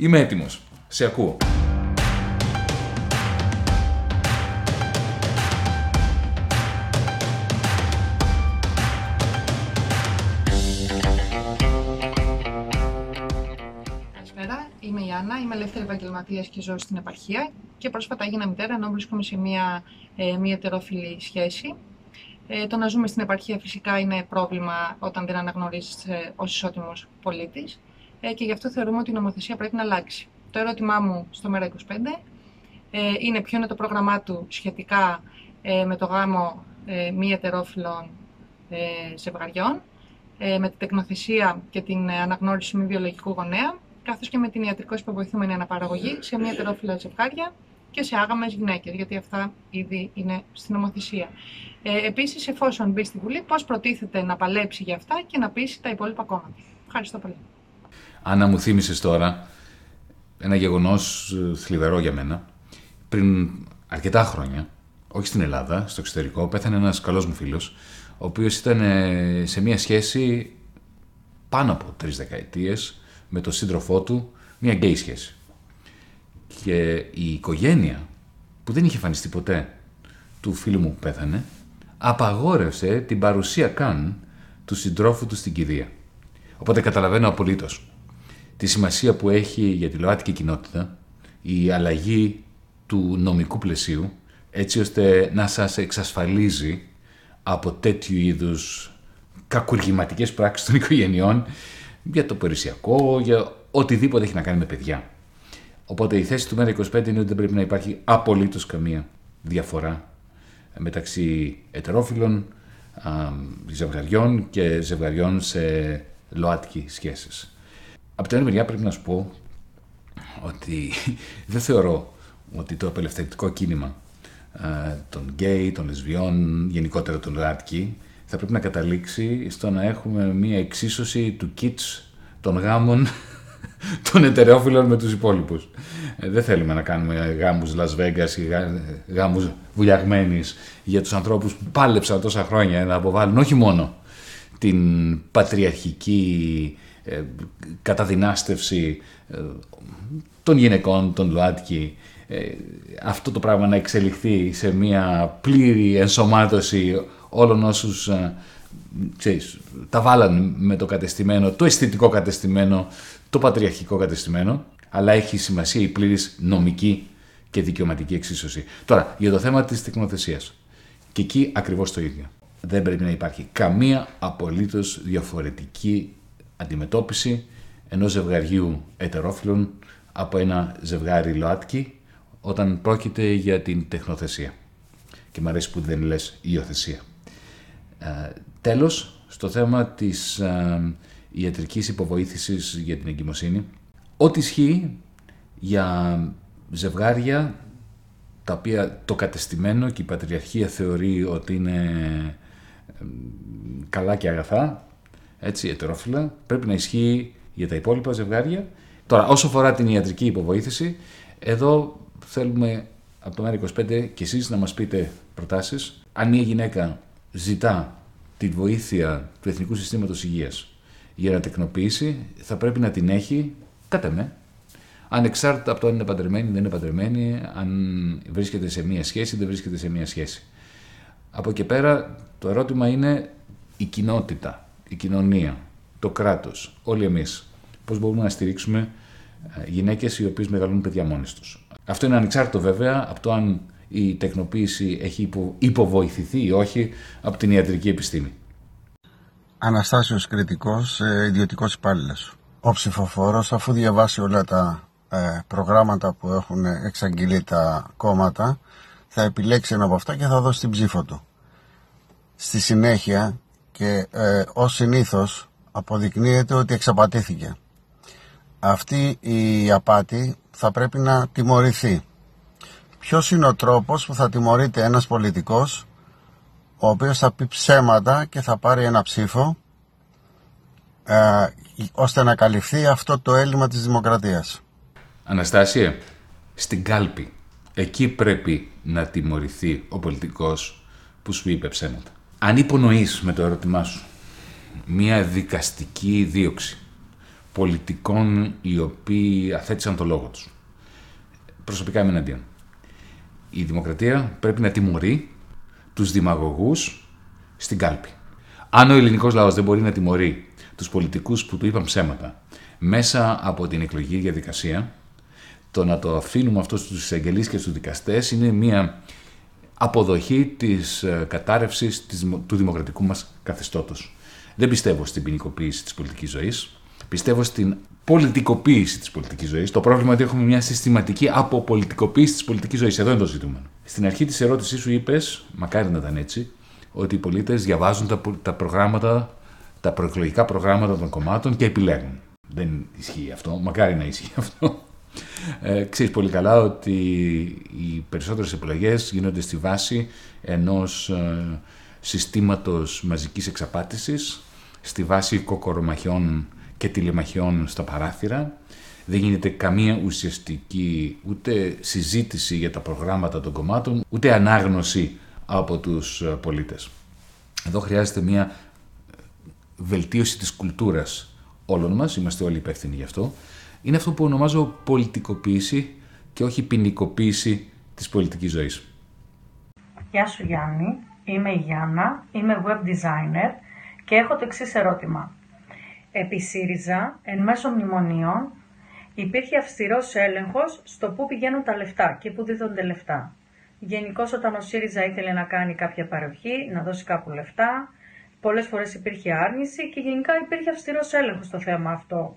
Είμαι έτοιμος. Σε ακούω. Καλησπέρα, είμαι η Άννα, είμαι ελεύθερη επαγγελματίας και ζω στην επαρχία και πρόσφατα έγινα μητέρα ενώ βρίσκομαι σε μια ε, μη ετερόφιλη σχέση. Ε, το να ζούμε στην επαρχία φυσικά είναι πρόβλημα όταν δεν αναγνωρίζεσαι ως ισότιμος πολίτης ε, και γι' αυτό θεωρούμε ότι η νομοθεσία πρέπει να αλλάξει. Το ερώτημά μου στο ΜΕΡΑ25 ε, είναι ποιο είναι το πρόγραμμά του σχετικά ε, με το γάμο ε, μη ετερόφιλων ε, ζευγαριών, ε, με την τεκνοθεσία και την ε, αναγνώριση μη βιολογικού γονέα, καθώς και με την ιατρικώς υποβοηθούμενη αναπαραγωγή σε μη ετερόφιλα ζευγάρια και σε άγαμες γυναίκες, γιατί αυτά ήδη είναι στην νομοθεσία. Ε, Επίσης, εφόσον μπει στη Βουλή, πώς προτίθεται να παλέψει για αυτά και να πείσει τα υπόλοιπα κόμματα. Ευχαριστώ πολύ. Άννα μου θύμισες τώρα ένα γεγονός ε, θλιβερό για μένα. Πριν αρκετά χρόνια, όχι στην Ελλάδα, στο εξωτερικό, πέθανε ένας καλός μου φίλος, ο οποίος ήταν ε, σε μια σχέση πάνω από τρεις δεκαετίες με τον σύντροφό του, μια γκέι σχέση. Και η οικογένεια, που δεν είχε εμφανιστεί ποτέ του φίλου μου που πέθανε, απαγόρευσε την παρουσία καν του συντρόφου του στην κηδεία. Οπότε καταλαβαίνω απολύτως τη σημασία που έχει για τη ΛΟΑΤΚΙ κοινότητα η αλλαγή του νομικού πλαισίου έτσι ώστε να σας εξασφαλίζει από τέτοιου είδους κακουργηματικές πράξεις των οικογενειών για το περισσιακό, για οτιδήποτε έχει να κάνει με παιδιά. Οπότε η θέση του ΜΕΡΑ25 είναι ότι δεν πρέπει να υπάρχει απολύτως καμία διαφορά μεταξύ ετερόφιλων, α, ζευγαριών και ζευγαριών σε ΛΟΑΤΚΙ σχέσεις. Από την άλλη μεριά πρέπει να σου πω ότι δεν θεωρώ ότι το απελευθερωτικό κίνημα ε, των γκέι, των λεσβιών, γενικότερα των ΛΟΑΤΚΙ, θα πρέπει να καταλήξει στο να έχουμε μια εξίσωση του kits των γάμων των ετερόφιλων με τους υπόλοιπους. Ε, δεν θέλουμε να κάνουμε γάμους Las Vegas ή γά- γάμους βουλιαγμένης για τους ανθρώπους που πάλεψαν τόσα χρόνια να αποβάλουν όχι μόνο την πατριαρχική ε, καταδυνάστευση ε, των γυναικών, των ΛΟΑΤΚΙ, ε, αυτό το πράγμα να εξελιχθεί σε μια πλήρη ενσωμάτωση όλων όσους ε, ξέρεις, τα βάλαν με το κατεστημένο, το αισθητικό κατεστημένο, το πατριαρχικό κατεστημένο, αλλά έχει σημασία η πλήρης νομική και δικαιωματική εξίσωση. Τώρα, για το θέμα της τεκνοθεσίας. Και εκεί ακριβώς το ίδιο. Δεν πρέπει να υπάρχει καμία απολύτως διαφορετική αντιμετώπιση ενός ζευγαριού ετερόφιλων από ένα ζευγάρι ΛΟΑΤΚΙ όταν πρόκειται για την τεχνοθεσία. Και μου αρέσει που δεν λες υιοθεσία. Ε, τέλος, στο θέμα της ε, ιατρικής υποβοήθησης για την εγκυμοσύνη, ό,τι ισχύει για ζευγάρια τα οποία το κατεστημένο και η πατριαρχία θεωρεί ότι είναι ε, καλά και αγαθά, έτσι, ετερόφιλα, πρέπει να ισχύει για τα υπόλοιπα ζευγάρια. Τώρα, όσο αφορά την ιατρική υποβοήθηση, εδώ θέλουμε από το ΜΕΡΑ25 και εσείς να μας πείτε προτάσεις. Αν μια γυναίκα ζητά τη βοήθεια του Εθνικού Συστήματος Υγείας για να τεκνοποιήσει, θα πρέπει να την έχει, κατά με, ανεξάρτητα από το αν είναι παντρεμένη ή δεν είναι παντρεμένη, αν βρίσκεται σε μία σχέση ή δεν βρίσκεται σε μία σχέση. Από εκεί πέρα το ερώτημα είναι η κοινότητα, η κοινωνία, το κράτος, όλοι εμείς. Πώς μπορούμε να στηρίξουμε ε, γυναίκες οι οποίες μεγαλώνουν παιδιά μόνες τους. Αυτό είναι ανεξάρτητο βέβαια από το αν η τεκνοποίηση έχει υπο- υποβοηθηθεί ή όχι από την ιατρική επιστήμη. Αναστάσιος Κρητικός, ε, ιδιωτικός υπάλληλος. Ο ψηφοφόρος, αφού διαβάσει όλα τα ε, προγράμματα που έχουν εξαγγείλει τα κόμματα, θα επιλέξει ένα από αυτά και θα δώσει την ψήφο του. Στη συνέχεια και ε, ως συνήθως αποδεικνύεται ότι εξαπατήθηκε. Αυτή η απάτη θα πρέπει να τιμωρηθεί. Ποιος είναι ο τρόπος που θα τιμωρείται ένας πολιτικός ο οποίος θα πει ψέματα και θα πάρει ένα ψήφο ε, ώστε να καλυφθεί αυτό το έλλειμμα της δημοκρατίας. Αναστάσια, στην κάλπη, εκεί πρέπει να τιμωρηθεί ο πολιτικός που σου είπε ψέματα. Αν υπονοείς με το ερώτημά σου μία δικαστική δίωξη πολιτικών οι οποίοι αθέτησαν το λόγο τους. Προσωπικά είμαι εναντίον. Η δημοκρατία πρέπει να τιμωρεί τους δημαγωγούς στην κάλπη. Αν ο ελληνικός λαός δεν μπορεί να τιμωρεί τους πολιτικούς που του είπαν ψέματα μέσα από την εκλογική διαδικασία, το να το αφήνουμε αυτό στους εισαγγελείς και στους δικαστές είναι μια αποδοχή της ε, κατάρρευσης του δημοκρατικού μας καθεστώτος. Δεν πιστεύω στην ποινικοποίηση της πολιτικής ζωής. Πιστεύω στην πολιτικοποίηση της πολιτικής ζωής. Το πρόβλημα είναι ότι έχουμε μια συστηματική αποπολιτικοποίηση της πολιτικής ζωής. Εδώ είναι το ζητούμενο. Στην αρχή της ερώτησής σου είπες, μακάρι να ήταν έτσι, ότι οι πολίτες διαβάζουν τα, τα προγράμματα, τα προεκλογικά προγράμματα των κομμάτων και επιλέγουν. Δεν ισχύει αυτό. Μακάρι να ισχύει αυτό. Ε, ξέρεις πολύ καλά ότι οι περισσότερες επιλογές γίνονται στη βάση ενός ε, συστήματος μαζικής εξαπάτησης, στη βάση κοκορομαχιών και τηλεμαχιών στα παράθυρα. Δεν γίνεται καμία ουσιαστική ούτε συζήτηση για τα προγράμματα των κομμάτων, ούτε ανάγνωση από τους ε, πολίτες. Εδώ χρειάζεται μια βελτίωση της κουλτούρας όλων μας, είμαστε όλοι υπεύθυνοι γι' αυτό, είναι αυτό που ονομάζω πολιτικοποίηση και όχι ποινικοποίηση της πολιτικής ζωής. Γεια σου Γιάννη, είμαι η Γιάννα, είμαι web designer και έχω το εξής ερώτημα. Επί ΣΥΡΙΖΑ, εν μέσω μνημονίων, υπήρχε αυστηρός έλεγχος στο πού πηγαίνουν τα λεφτά και πού δίδονται λεφτά. Γενικώς όταν ο ΣΥΡΙΖΑ ήθελε να κάνει κάποια παροχή, να δώσει κάπου λεφτά, πολλές φορές υπήρχε άρνηση και γενικά υπήρχε αυστηρός έλεγχος στο θέμα αυτό.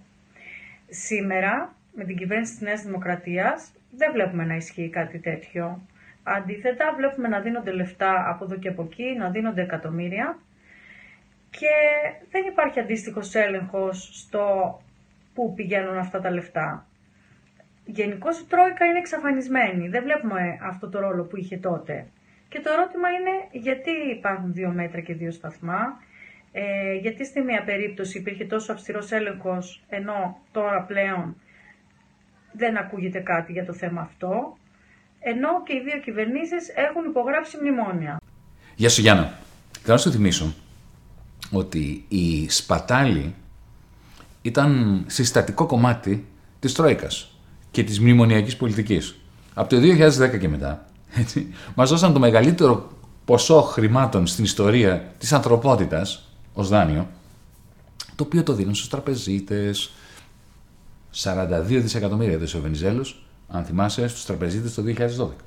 Σήμερα, με την κυβέρνηση της Νέας Δημοκρατίας, δεν βλέπουμε να ισχύει κάτι τέτοιο. Αντίθετα, βλέπουμε να δίνονται λεφτά από εδώ και από εκεί, να δίνονται εκατομμύρια και δεν υπάρχει αντίστοιχος έλεγχος στο πού πηγαίνουν αυτά τα λεφτά. Γενικώς η Τρόικα είναι εξαφανισμένη. Δεν βλέπουμε αυτό το ρόλο που είχε τότε. Και το ερώτημα είναι γιατί υπάρχουν δύο μέτρα και δύο σταθμά; Ε, γιατί στη μία περίπτωση υπήρχε τόσο αυστηρός έλεγχος, ενώ τώρα πλέον δεν ακούγεται κάτι για το θέμα αυτό, ενώ και οι δύο κυβερνήσεις έχουν υπογράψει μνημόνια. Γεια σου Γιάννα. Θέλω να σου θυμίσω ότι η σπατάλη ήταν συστατικό κομμάτι της Τρόικας και της μνημονιακής πολιτικής. Από το 2010 και μετά, έτσι, μας δώσαν το μεγαλύτερο ποσό χρημάτων στην ιστορία της ανθρωπότητας ως δάνειο, το οποίο το δίνουν στους τραπεζίτες. 42 δισεκατομμύρια έδωσε ο Βενιζέλος, αν θυμάσαι, στους τραπεζίτες το 2012.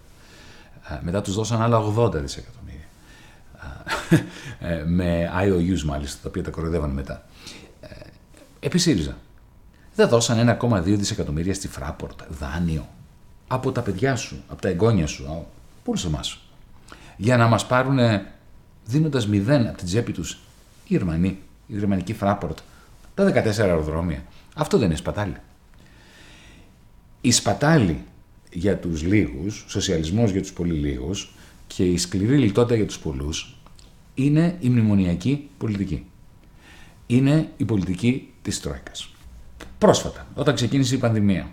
Μετά τους δώσαν άλλα 80 δισεκατομμύρια. Ε, με IOUs μάλιστα, τα οποία τα κοροϊδεύαν μετά. Ε, επί ΣΥΡΙΖΑ. Δεν δώσαν 1,2 δισεκατομμύρια στη Φράπορτ, δάνειο. Από τα παιδιά σου, από τα εγγόνια σου, από όλους εμάς. Για να μας πάρουν δίνοντας μηδέν από την τσέπη τους οι Γερμανοί, η γερμανική Φράπορτ, τα 14 αεροδρόμια. Αυτό δεν είναι σπατάλη. Η σπατάλη για τους λίγους, σοσιαλισμός για τους πολύ λίγους και η σκληρή λιτότητα για τους πολλούς είναι η μνημονιακή πολιτική. Είναι η πολιτική της Τρόικας. Πρόσφατα, όταν ξεκίνησε η πανδημία,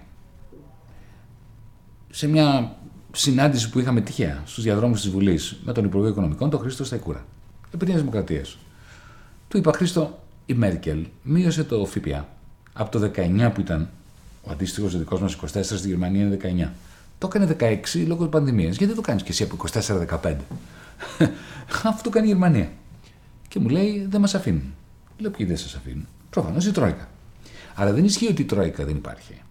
σε μια συνάντηση που είχαμε τυχαία στους διαδρόμους της Βουλής με τον Υπουργό Οικονομικών, τον Χρήστο Σταϊκούρα, επί της Δημοκρατίας. Του είπα, Χρήστο, η Μέρκελ μείωσε το ΦΠΑ από το 19 που ήταν ο αντίστοιχος δικός μας 24 στη Γερμανία είναι 19. Το έκανε 16 λόγω της πανδημίας. Γιατί το κάνεις και εσύ από 24-15. Αυτό το κάνει η Γερμανία. Και μου λέει δεν μας αφήνουν. Λέω ποιοι δεν σας αφήνουν. Προφανώς η Τρόικα. Αλλά δεν ισχύει ότι η Τρόικα δεν υπάρχει.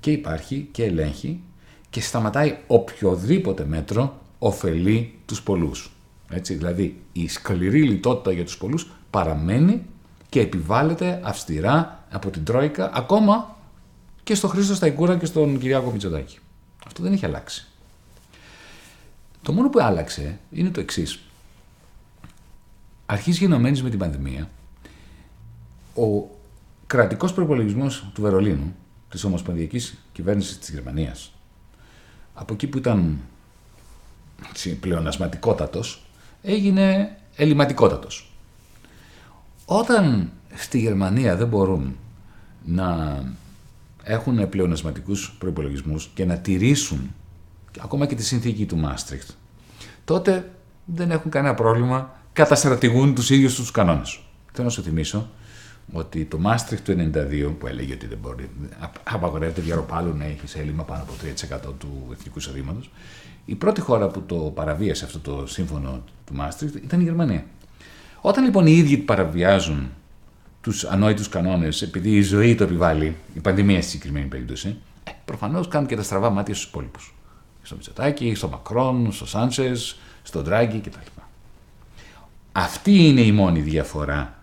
Και υπάρχει και ελέγχει και σταματάει οποιοδήποτε μέτρο ωφελεί τους πολλούς. Έτσι, δηλαδή η σκληρή λιτότητα για τους πολλούς παραμένει και επιβάλλεται αυστηρά από την Τρόικα ακόμα και στο Χρήστο Σταϊκούρα και στον Κυριάκο Μητσοτάκη. Αυτό δεν έχει αλλάξει. Το μόνο που άλλαξε είναι το εξής. Αρχής γενομένης με την πανδημία, ο κρατικός προπολογισμό του Βερολίνου, της Ομοσπονδιακής Κυβέρνησης της Γερμανίας, από εκεί που ήταν πλεονασματικότατος, έγινε ελληματικότατος. Όταν στη Γερμανία δεν μπορούν να έχουν πλεονασματικούς προϋπολογισμούς και να τηρήσουν ακόμα και τη συνθήκη του Μάστριχτ, τότε δεν έχουν κανένα πρόβλημα, καταστρατηγούν τους ίδιους τους κανόνες. Θέλω να σου θυμίσω ότι το Maastricht του 92 που έλεγε ότι δεν μπορεί, απαγορεύεται διαρροπάλου να έχεις έλλειμμα πάνω από 3% του εθνικού εισοδήματος. Η πρώτη χώρα που το παραβίασε αυτό το σύμφωνο του Maastricht ήταν η Γερμανία. Όταν λοιπόν οι ίδιοι παραβιάζουν τους ανόητους κανόνες, επειδή η ζωή το επιβάλλει, η πανδημία στη συγκεκριμένη περίπτωση, ε, προφανώς κάνουν και τα στραβά μάτια στους υπόλοιπους. Στο Μητσοτάκι, στο Μακρόν, στο Σάντσες, στο Ντράγκη κτλ. Αυτή είναι η μόνη διαφορά.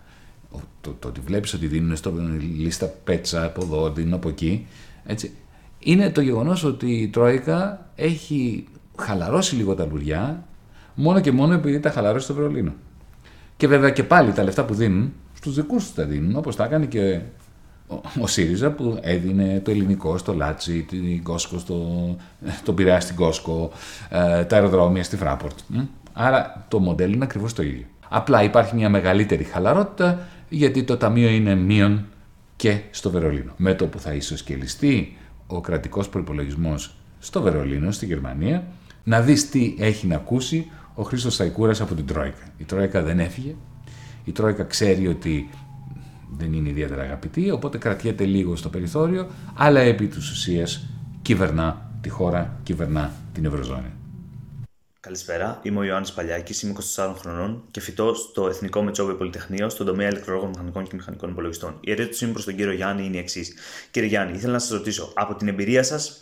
Το, το ότι βλέπεις ότι δίνουν στο λίστα πέτσα από εδώ, δίνουν από εκεί. Έτσι, είναι το γεγονός ότι η Τρόικα έχει χαλαρώσει λίγο τα λουριά μόνο και μόνο επειδή τα χαλαρώσει το Βερολίνο. Και βέβαια και πάλι τα λεφτά που δίνουν στους δικούς τους τα δίνουν, όπως τα έκανε και ο ΣΥΡΙΖΑ που έδινε το ελληνικό στο Λάτσι, την Κόσκο στο, τον Πειραιά στην Κόσκο, ε, τα αεροδρόμια στη Φράπορτ. Άρα το μοντέλο είναι ακριβώς το ίδιο. Απλά υπάρχει μια μεγαλύτερη χαλαρότητα γιατί το ταμείο είναι μείον και στο Βερολίνο. Με το που θα ισοσκελιστεί ο κρατικός προπολογισμό στο Βερολίνο, στη Γερμανία, να δεις τι έχει να ακούσει ο Χρήστος Σαϊκούρας από την Τρόικα. Η Τρόικα δεν έφυγε, η Τρόικα ξέρει ότι δεν είναι ιδιαίτερα αγαπητή, οπότε κρατιέται λίγο στο περιθώριο, αλλά επί της ουσίας κυβερνά τη χώρα, κυβερνά την Ευρωζώνη. Καλησπέρα, είμαι ο Ιωάννης Παλιάκης, είμαι 24 χρονών και φοιτώ στο Εθνικό Μετσόβιο Πολυτεχνείο στον τομέα ηλεκτρολόγων μηχανικών και μηχανικών υπολογιστών. Η ερώτησή μου προς τον κύριο Γιάννη είναι η εξής. Κύριε Γιάννη, ήθελα να σας ρωτήσω από την εμπειρία σας,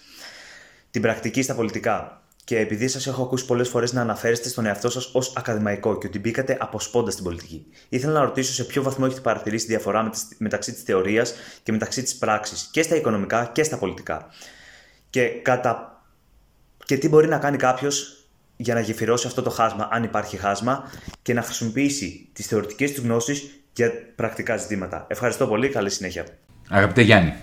την πρακτική στα πολιτικά, και επειδή σας έχω ακούσει πολλές φορές να αναφέρεστε στον εαυτό σας ως ακαδημαϊκό και ότι μπήκατε από σπόντα στην πολιτική, ήθελα να ρωτήσω σε ποιο βαθμό έχετε παρατηρήσει τη διαφορά μεταξύ της θεωρίας και μεταξύ της πράξης και στα οικονομικά και στα πολιτικά. Και, κατα... και τι μπορεί να κάνει κάποιος για να γεφυρώσει αυτό το χάσμα, αν υπάρχει χάσμα, και να χρησιμοποιήσει τις θεωρητικές του γνώσεις για πρακτικά ζητήματα. Ευχαριστώ πολύ. Καλή συνέχεια. Αγαπητέ Γιάννη,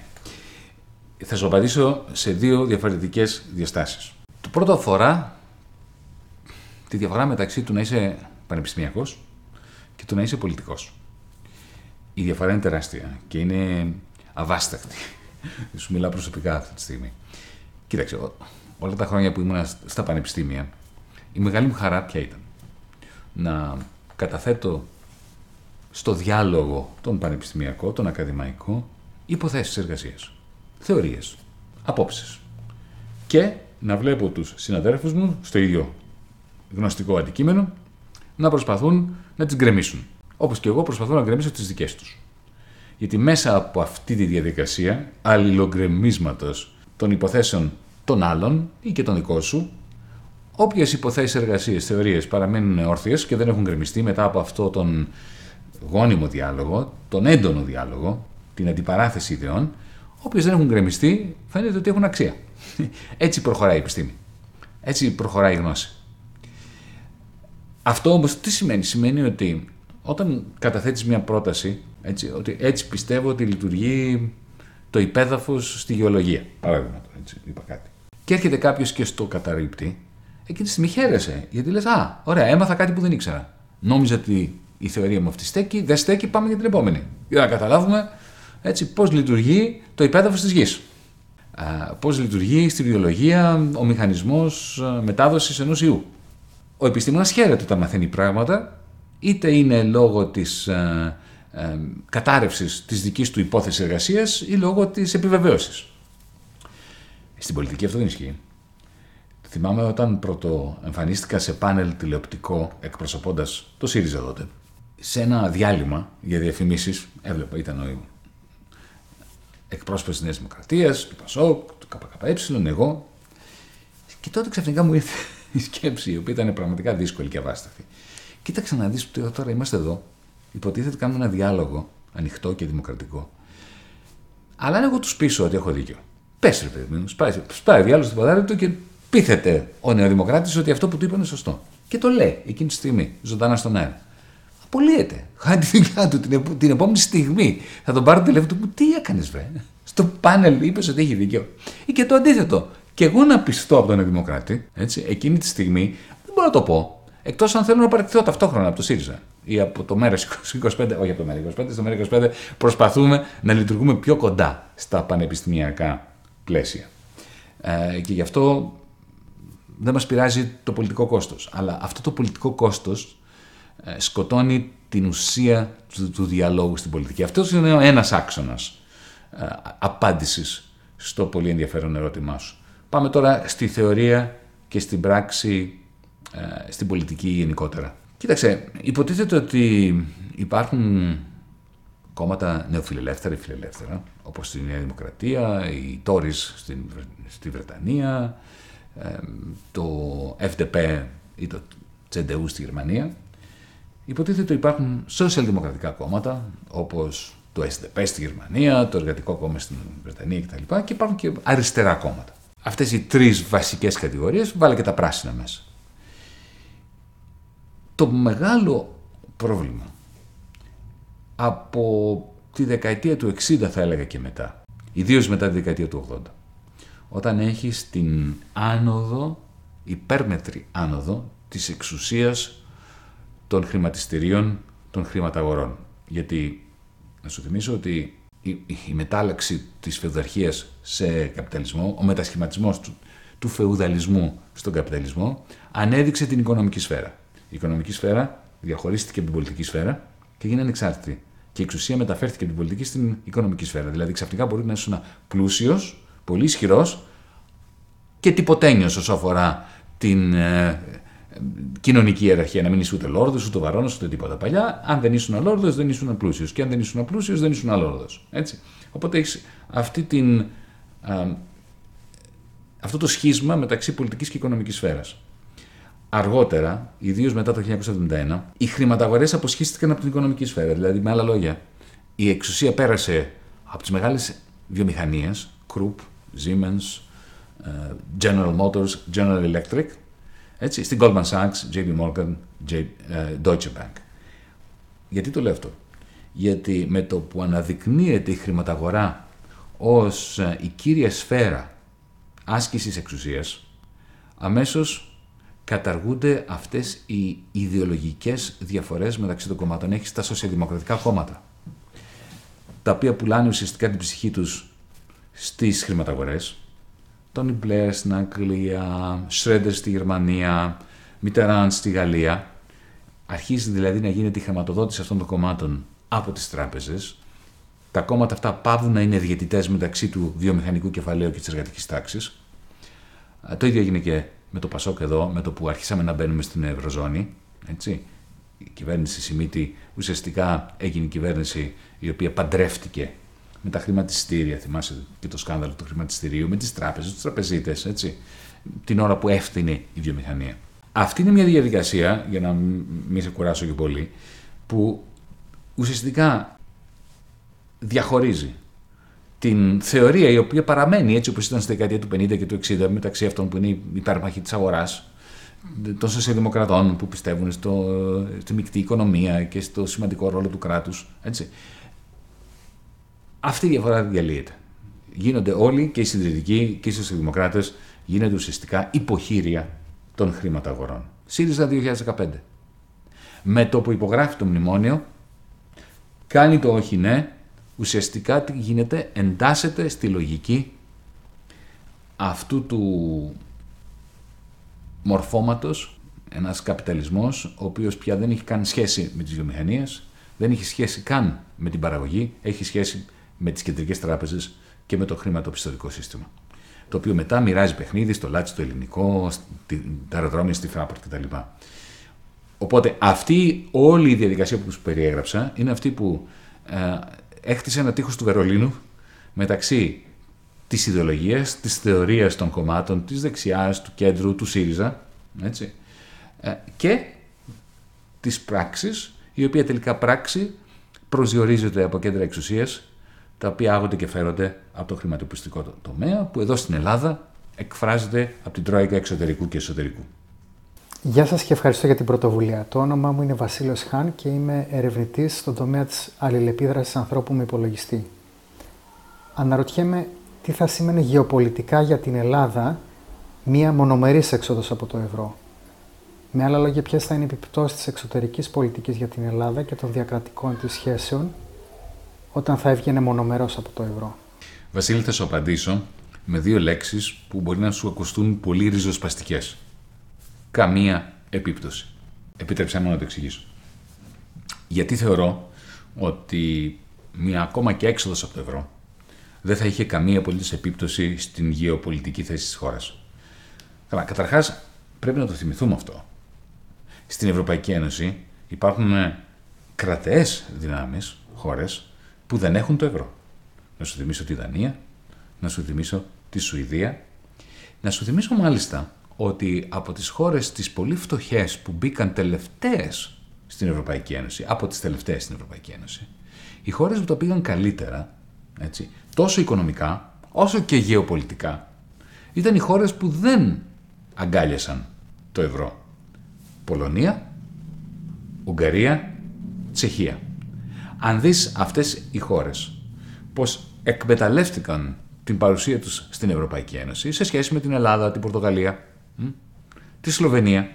θα σου απαντήσω σε δύο διαφορετικές διαστάσεις. Το πρώτο αφορά τη διαφορά μεταξύ του να είσαι πανεπιστημιακός και του να είσαι πολιτικός. Η διαφορά είναι τεράστια και είναι αβάσταχτη. Σου μιλάω προσωπικά αυτή τη στιγμή. Κοίταξε, όλα τα χρόνια που ήμουν στα πανεπιστήμια, η μεγάλη μου χαρά ποια ήταν; Να καταθέτω στο διάλογο τον πανεπιστημιακό, τον ακαδημαϊκό, υποθέσεις εργασίας, θεωρίες, απόψεις. Και να βλέπω τους συναδέρφους μου στο ίδιο γνωστικό αντικείμενο να προσπαθούν να τις γκρεμίσουν. Όπως και εγώ προσπαθώ να γκρεμίσω τις δικές τους. Γιατί μέσα από αυτή τη διαδικασία αλληλογκρεμίσματος των υποθέσεων των άλλων ή και των δικών σου, όποιες υποθέσεις εργασίες, θεωρίες παραμένουν όρθιες και δεν έχουν γκρεμιστεί μετά από αυτό τον γόνιμο διάλογο, τον έντονο διάλογο, την αντιπαράθεση ιδεών, όποιες δεν έχουν γκρεμιστεί φαίνεται ότι έχουν αξία. Έτσι προχωράει η επιστήμη. Έτσι προχωράει η γνώση. Αυτό όμως τι σημαίνει; Σημαίνει ότι όταν καταθέτεις μια πρόταση, έτσι, ότι έτσι πιστεύω ότι λειτουργεί το υπέδαφος στη γεωλογία. Παράδειγμα, έτσι, είπα κάτι. Και έρχεται κάποιος και στο καταρρύπτει, εκείνη τη στιγμή χαίρεσαι. Γιατί λες, Α, ωραία, έμαθα κάτι που δεν ήξερα. Νόμιζα ότι η θεωρία μου αυτή στέκει, δεν στέκει, πάμε για την επόμενη. Για να καταλάβουμε έτσι, πώς λειτουργεί το υπέδαφος της γης πώς λειτουργεί στη βιολογία ο μηχανισμός μετάδοσης ενός ιού. Ο επιστήμονας χαίρεται όταν μαθαίνει πράγματα, είτε είναι λόγω της ε, ε, κατάρρευσης της δικής του υπόθεσης εργασίας ή λόγω της επιβεβαίωσης. Στην πολιτική αυτό δεν ισχύει. Θυμάμαι όταν πρώτο εμφανίστηκα σε πάνελ τηλεοπτικό εκπροσωπώντας το ΣΥΡΙΖΑ τότε. Σε ένα διάλειμμα για διαφημίσεις, έβλεπα, ήταν ο εκπρόσωπος της Νέας Δημοκρατίας, του Πασόκ, του ΚΚΕ, εγώ. Και τότε ξαφνικά μου ήρθε η σκέψη, η οποία ήταν πραγματικά δύσκολη και αβάσταχτη. Κοίταξε να δεις ότι τώρα είμαστε εδώ. Υποτίθεται κάνουμε ένα διάλογο ανοιχτό και δημοκρατικό. Αλλά αν εγώ τους πείσω ότι έχω δίκιο. Πες ρε παιδί μου, σπάει, σπάει διάλογος στο ποδάρι του και πείθεται ο νεοδημοκράτης ότι αυτό που του είπε είναι σωστό. Και το λέει εκείνη τη στιγμή, ζωντανά στον αέρα απολύεται. Χάνει τη δουλειά του την, την επόμενη στιγμή. Θα τον πάρω το τηλέφωνο του τι έκανες, βρε; Στο πάνελ είπες ότι έχει δίκιο. Ή και το αντίθετο. Και εγώ να πιστώ από τον Δημοκράτη, έτσι, εκείνη τη στιγμή, δεν μπορώ να το πω. Εκτός αν θέλω να παραιτηθώ ταυτόχρονα από το ΣΥΡΙΖΑ ή από το μέρο 25, όχι από το μέρο 25, στο μέρο 25 προσπαθούμε να λειτουργούμε πιο κοντά στα πανεπιστημιακά πλαίσια. Ε, και γι' αυτό δεν μας πειράζει το πολιτικό κόστος. Αλλά αυτό το πολιτικό κόστος ε, σκοτώνει την ουσία του, του διαλόγου στην πολιτική. Αυτός είναι ένας άξονας ε, απάντησης στο πολύ ενδιαφέρον ερώτημά σου. Πάμε τώρα στη θεωρία και στην πράξη, ε, στην πολιτική γενικότερα. Κοίταξε, υποτίθεται ότι υπάρχουν κόμματα νεοφιλελεύθερα ή φιλελεύθερα, όπως στη Νέα Δημοκρατία, οι Τόρις στην, στη Βρετανία, το FDP ή το CDU στη Γερμανία. Υποτίθεται ότι υπάρχουν σοσιαλδημοκρατικά κόμματα, όπως το SDP στη Γερμανία, το Εργατικό Κόμμα στην Βρετανία κτλ. Και υπάρχουν και αριστερά κόμματα. Αυτές οι τρεις βασικές κατηγορίες, βάλε και τα πράσινα μέσα. Το μεγάλο πρόβλημα από τη δεκαετία του 60 θα έλεγα και μετά, ιδίως μετά τη δεκαετία του 80, όταν έχεις την άνοδο, υπέρμετρη άνοδο της εξουσίας των χρηματιστηρίων των χρηματαγορών. Γιατί, να σου θυμίσω ότι η, η μετάλλαξη της φεουδαρχίας σε καπιταλισμό, ο μετασχηματισμός του, του φεουδαλισμού στον καπιταλισμό, ανέδειξε την οικονομική σφαίρα. Η οικονομική σφαίρα διαχωρίστηκε από την πολιτική σφαίρα και έγινε ανεξάρτητη. Και η εξουσία μεταφέρθηκε από την πολιτική στην οικονομική σφαίρα. Δηλαδή ξαφνικά μπορεί να είσαι πλούσιος, πολύ ισχυρός και τυποτένιος όσο αφορά την ε, κοινωνική ιεραρχία. Να μην είσαι ούτε λόρδος, ούτε βαρόνο, ούτε τίποτα. Παλιά, αν δεν ήσουν λόρδος, δεν ήσουν πλούσιος. Και αν δεν ήσουν πλούσιος, δεν ήσουν αλόρδος. Οπότε έχεις αυτή την, αυτό το σχίσμα μεταξύ πολιτικής και οικονομικής σφαίρας. Αργότερα, ιδίως μετά το 1971, οι χρηματαγορές αποσχίστηκαν από την οικονομική σφαίρα. Δηλαδή, με άλλα λόγια, η εξουσία πέρασε από τις μεγάλες βιομηχανίες, Krupp, Siemens, ε, General Motors, General Electric, έτσι, στην Goldman Sachs, JP Morgan, ε, Deutsche Bank. Γιατί το λέω αυτό; Γιατί με το που αναδεικνύεται η χρηματαγορά ως ε, η κύρια σφαίρα άσκησης εξουσίας, αμέσως καταργούνται αυτές οι ιδεολογικές διαφορές μεταξύ των κομμάτων. Έχεις τα σοσιαλδημοκρατικά κόμματα, τα οποία πουλάνε ουσιαστικά την ψυχή τους στις χρηματαγορές. Τόνι Μπλερ στην Αγγλία, Σρέντερ στη Γερμανία, Μιτεράν στη Γαλλία. Αρχίζει δηλαδή να γίνεται η χρηματοδότηση αυτών των κομμάτων από τις τράπεζες. Τα κόμματα αυτά πάβουν να είναι διαιτητές μεταξύ του βιομηχανικού κεφαλαίου και της εργατικής τάξης. Το ίδιο έγινε και με το Πασόκ εδώ, με το που αρχίσαμε να μπαίνουμε στην Ευρωζώνη. Έτσι. Η κυβέρνηση Σιμίτη ουσιαστικά έγινε η κυβέρνηση η οποία παντρεύτηκε με τα χρηματιστήρια. Θυμάσαι και το σκάνδαλο του χρηματιστηρίου, με τις τράπεζες, τους τραπεζίτες, έτσι. Την ώρα που έφτεινε η βιομηχανία. Αυτή είναι μια διαδικασία, για να μην σε κουράσω και πολύ, που ουσιαστικά διαχωρίζει την θεωρία η οποία παραμένει έτσι όπως ήταν στη δεκαετία του 50 και του 60 μεταξύ αυτών που είναι η υπέρμαχοι της αγοράς των σοσιαλδημοκρατών που πιστεύουν στο, στη μεικτή οικονομία και στο σημαντικό ρόλο του κράτους. Έτσι. Αυτή η διαφορά διαλύεται. Γίνονται όλοι και οι συντηρητικοί και οι σοσιαλδημοκράτες γίνονται ουσιαστικά υποχείρια των χρηματαγορών. ΣΥΡΙΖΑ 2015. Με το που υπογράφει το μνημόνιο, κάνει το όχι ναι ουσιαστικά τι γίνεται, εντάσσεται στη λογική αυτού του μορφώματος, ένας καπιταλισμός, ο οποίος πια δεν έχει καν σχέση με τις βιομηχανίες, δεν έχει σχέση καν με την παραγωγή, έχει σχέση με τις κεντρικές τράπεζες και με το χρηματοπιστωτικό σύστημα. Το οποίο μετά μοιράζει παιχνίδι στο λάτσι το ελληνικό, τα αεροδρόμια στη Φράπορτ κτλ. Οπότε αυτή όλη η διαδικασία που σου περιέγραψα είναι αυτή που ε, έκτισε ένα τείχος του Βερολίνου μεταξύ της ιδεολογίας, της θεωρίας των κομμάτων, της δεξιάς, του κέντρου, του ΣΥΡΙΖΑ, έτσι, ε, και της πράξης, η οποία τελικά πράξη προσδιορίζεται από κέντρα εξουσίας, τα οποία άγονται και φέρονται από το χρηματοπιστικό τομέα, που εδώ στην Ελλάδα εκφράζεται από την Τρόικα εξωτερικού και εσωτερικού. Γεια σας και ευχαριστώ για την πρωτοβουλία. Το όνομά μου είναι Βασίλειος Χάν και είμαι ερευνητής στον τομέα της αλληλεπίδρασης ανθρώπου με υπολογιστή. Αναρωτιέμαι τι θα σήμαινε γεωπολιτικά για την Ελλάδα μία μονομερής έξοδος από το ευρώ; Με άλλα λόγια, ποιες θα είναι οι επιπτώσεις της εξωτερικής πολιτικής για την Ελλάδα και των διακρατικών της σχέσεων; Όταν θα έβγαινε μονομερός από το ευρώ. Βασίλη, θα σου απαντήσω με δύο λέξεις που μπορεί να σου ακουστούν πολύ ριζοσπαστικές καμία επίπτωση. Επιτρέψτε μου να το εξηγήσω. Γιατί θεωρώ ότι μια ακόμα και έξοδος από το ευρώ δεν θα είχε καμία απολύτως επίπτωση στην γεωπολιτική θέση της χώρας. Καλά, καταρχάς πρέπει να το θυμηθούμε αυτό. Στην Ευρωπαϊκή Ένωση υπάρχουν κρατεές δυνάμεις, χώρες, που δεν έχουν το ευρώ. Να σου θυμίσω τη Δανία, να σου θυμίσω τη Σουηδία. Να σου θυμίσω μάλιστα ότι από τις χώρες τις πολύ φτωχές που μπήκαν τελευταίες στην Ευρωπαϊκή Ένωση, από τις τελευταίες στην Ευρωπαϊκή Ένωση, οι χώρες που τα πήγαν καλύτερα, έτσι, τόσο οικονομικά όσο και γεωπολιτικά, ήταν οι χώρες που δεν αγκάλιασαν το ευρώ. Πολωνία, Ουγγαρία, Τσεχία. Αν δεις αυτές οι χώρες πως εκμεταλλεύτηκαν την παρουσία τους στην Ευρωπαϊκή Ένωση σε σχέση με την Ελλάδα, την Πορτογαλία, τη Σλοβενία,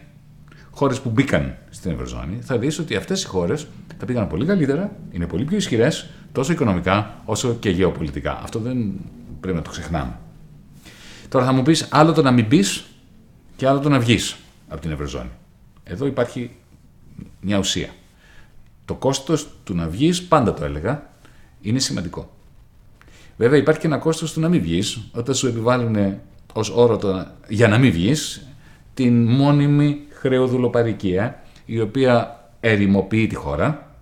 χώρες που μπήκαν στην Ευρωζώνη, θα δεις ότι αυτές οι χώρες τα πήγαν πολύ καλύτερα, είναι πολύ πιο ισχυρές, τόσο οικονομικά όσο και γεωπολιτικά. Αυτό δεν πρέπει να το ξεχνάμε. Τώρα θα μου πεις άλλο το να μην μπει και άλλο το να βγεις από την Ευρωζώνη. Εδώ υπάρχει μια ουσία. Το κόστος του να βγεις, πάντα το έλεγα, είναι σημαντικό. Βέβαια υπάρχει και ένα κόστος του να μην βγεις, όταν σου επιβάλλουν ως όρο το, για να μην βγεις, την μόνιμη χρεοδουλοπαρικία, η οποία ερημοποιεί τη χώρα,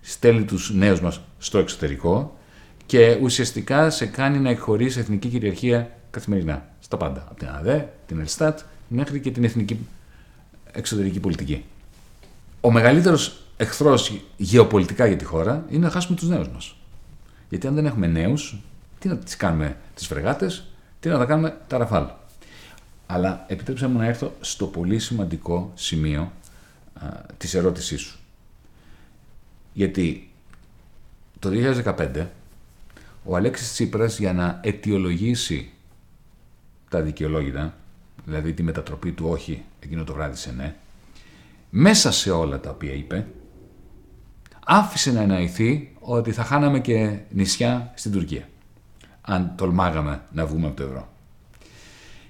στέλνει τους νέους μας στο εξωτερικό και ουσιαστικά σε κάνει να εκχωρήσει εθνική κυριαρχία καθημερινά. Στα πάντα. Από την ΑΔΕ, την ΕΛΣΤΑΤ, μέχρι και την εθνική εξωτερική πολιτική. Ο μεγαλύτερος εχθρός γεωπολιτικά για τη χώρα είναι να χάσουμε τους νέους μας. Γιατί αν δεν έχουμε νέους, τι να τις κάνουμε τις φρεγάτες, τι να τα κάνουμε τα ραφάλ. Αλλά επιτρέψτε μου να έρθω στο πολύ σημαντικό σημείο της ερώτησής σου. Γιατί το 2015 ο Αλέξης Τσίπρας για να αιτιολογήσει τα δικαιολόγητα, δηλαδή τη μετατροπή του όχι εκείνο το βράδυ σε ναι, μέσα σε όλα τα οποία είπε, άφησε να εννοηθεί ότι θα χάναμε και νησιά στην Τουρκία, αν τολμάγαμε να βγούμε από το ευρώ.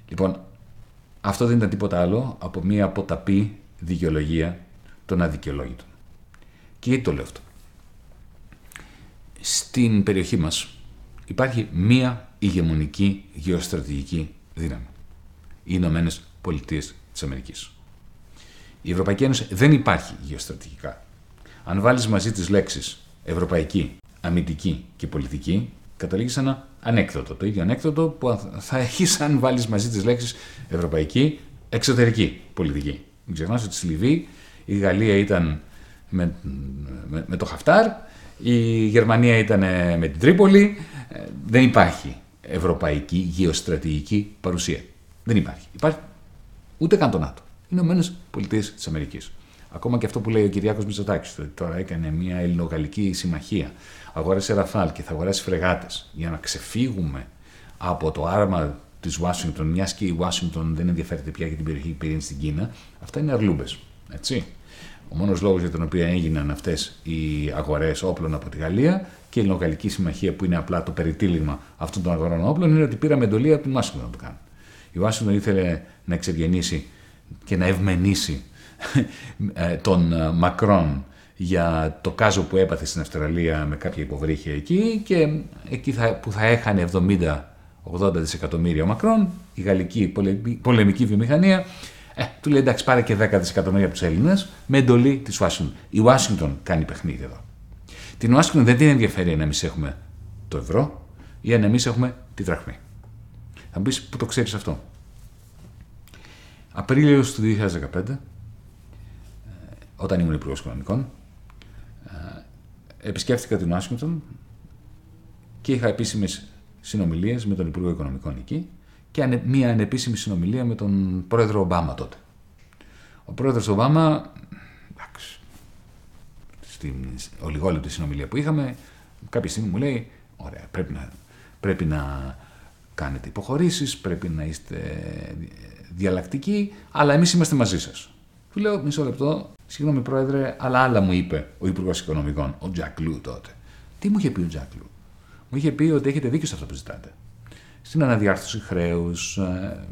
Λοιπόν, αυτό δεν ήταν τίποτα άλλο από μία αποταπή δικαιολογία των αδικαιολόγητων. Και γιατί το λέω αυτό; Στην περιοχή μας υπάρχει μία ηγεμονική γεωστρατηγική δύναμη. Οι Ηνωμένες Πολιτείες της Αμερικής. Η Ευρωπαϊκή Ένωση δεν υπάρχει γεωστρατηγικά. Αν βάλεις μαζί τις λέξεις ευρωπαϊκή, αμυντική και πολιτική, καταλήγεις ένα ανέκδοτο. Το ίδιο ανέκδοτο που θα έχεις αν βάλεις μαζί τις λέξεις ευρωπαϊκή, εξωτερική πολιτική. Μην ξεχνάς ότι στη Λιβύη η Γαλλία ήταν με, με, το Χαφτάρ, η Γερμανία ήταν με την Τρίπολη. Ε, δεν υπάρχει ευρωπαϊκή γεωστρατηγική παρουσία. Δεν υπάρχει. Υπάρχει ούτε καν το ΝΑΤΟ. Οι Ηνωμένες Πολιτείες της Αμερικής. Ακόμα και αυτό που λέει ο Κυριάκος Μητσοτάκης, ότι τώρα έκανε μια ελληνογαλλική συμμαχία, αγόρασε Ραφάλ και θα αγοράσει φρεγάτες για να ξεφύγουμε από το άρμα της Ουάσιγκτον, μιας και η Ουάσιγκτον δεν ενδιαφέρεται πια για την περιοχή που πήρε στην Κίνα, αυτά είναι αρλούμπες. Έτσι. Ο μόνος λόγος για τον οποίο έγιναν αυτές οι αγορές όπλων από τη Γαλλία και η Ελληνογαλλική Συμμαχία, που είναι απλά το περιτύλιγμα αυτών των αγορών όπλων, είναι ότι πήραμε εντολή από την Ουάσιγκτον να το κάνει. Η Ουάσιγκτον ήθελε να εξευγενήσει και να ευμενήσει ε, τον ε, Μακρόν για το κάζο που έπαθε στην Αυστραλία με κάποια υποβρύχια εκεί και εκεί θα, που θα έχανε 70-80 δισεκατομμύρια ο Μακρόν, η γαλλική πολεμική βιομηχανία, ε, του λέει εντάξει πάρε και 10 δισεκατομμύρια από τους Έλληνες με εντολή της Ουάσιγκτον. Η Ουάσιγκτον κάνει παιχνίδι εδώ. Την Ουάσιγκτον δεν την ενδιαφέρει αν εμείς έχουμε το ευρώ ή αν εμείς έχουμε τη δραχμή. Θα μου πεις που το ξέρεις αυτό; Απρίλιος του 2015, ε, όταν ήμουν Υπουργός Οικονομικών, ε, επισκέφθηκα την Ουάσιγκτον και είχα επίσημες συνομιλίες με τον Υπουργό Οικονομικών εκεί και μία ανεπίσημη συνομιλία με τον πρόεδρο Ομπάμα τότε. Ο πρόεδρος Ομπάμα, εντάξει, στην ολιγόλεπτη συνομιλία που είχαμε, κάποια στιγμή μου λέει, ωραία, πρέπει να, πρέπει να κάνετε υποχωρήσεις, πρέπει να είστε διαλλακτικοί, αλλά εμείς είμαστε μαζί σας. Του λέω, μισό λεπτό, συγγνώμη πρόεδρε, αλλά άλλα μου είπε ο Υπουργός Οικονομικών, ο Τζακ Λου τότε. Τι μου είχε πει ο Τζακ Λου. Μου είχε πει ότι έχετε δίκιο σε αυτό που ζητάτε στην αναδιάρθρωση χρέους. Ε,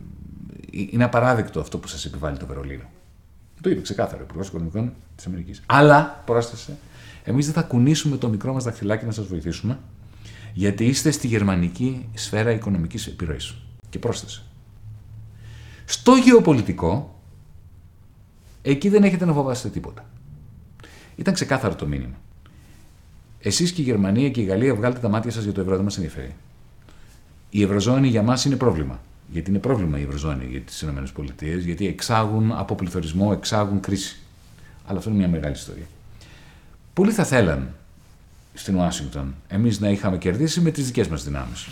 είναι απαράδεκτο αυτό που σας επιβάλλει το Βερολίνο. Το είπε ξεκάθαρα ο Υπουργός Οικονομικών της Αμερικής. Αλλά, πρόσθεσε, Εμείς δεν θα κουνήσουμε το μικρό μας δαχτυλάκι να σας βοηθήσουμε, γιατί είστε στη γερμανική σφαίρα οικονομικής επιρροής. Και πρόσθεσε. Στο γεωπολιτικό, εκεί δεν έχετε να φοβάστε τίποτα. Ήταν ξεκάθαρο το μήνυμα. Εσείς και η Γερμανία και η Γαλλία βγάλετε τα μάτια σας για το ευρώ, δεν μας ενδιαφέρει. Η Ευρωζώνη για μας είναι πρόβλημα. Γιατί είναι πρόβλημα η Ευρωζώνη για τις ΗΠΑ, γιατί εξάγουν από πληθωρισμό, εξάγουν κρίση. Αλλά αυτό είναι μια μεγάλη ιστορία. Πολλοί θα θέλαν στην Ουάσιγκτον εμείς να είχαμε κερδίσει με τις δικές μας δυνάμεις.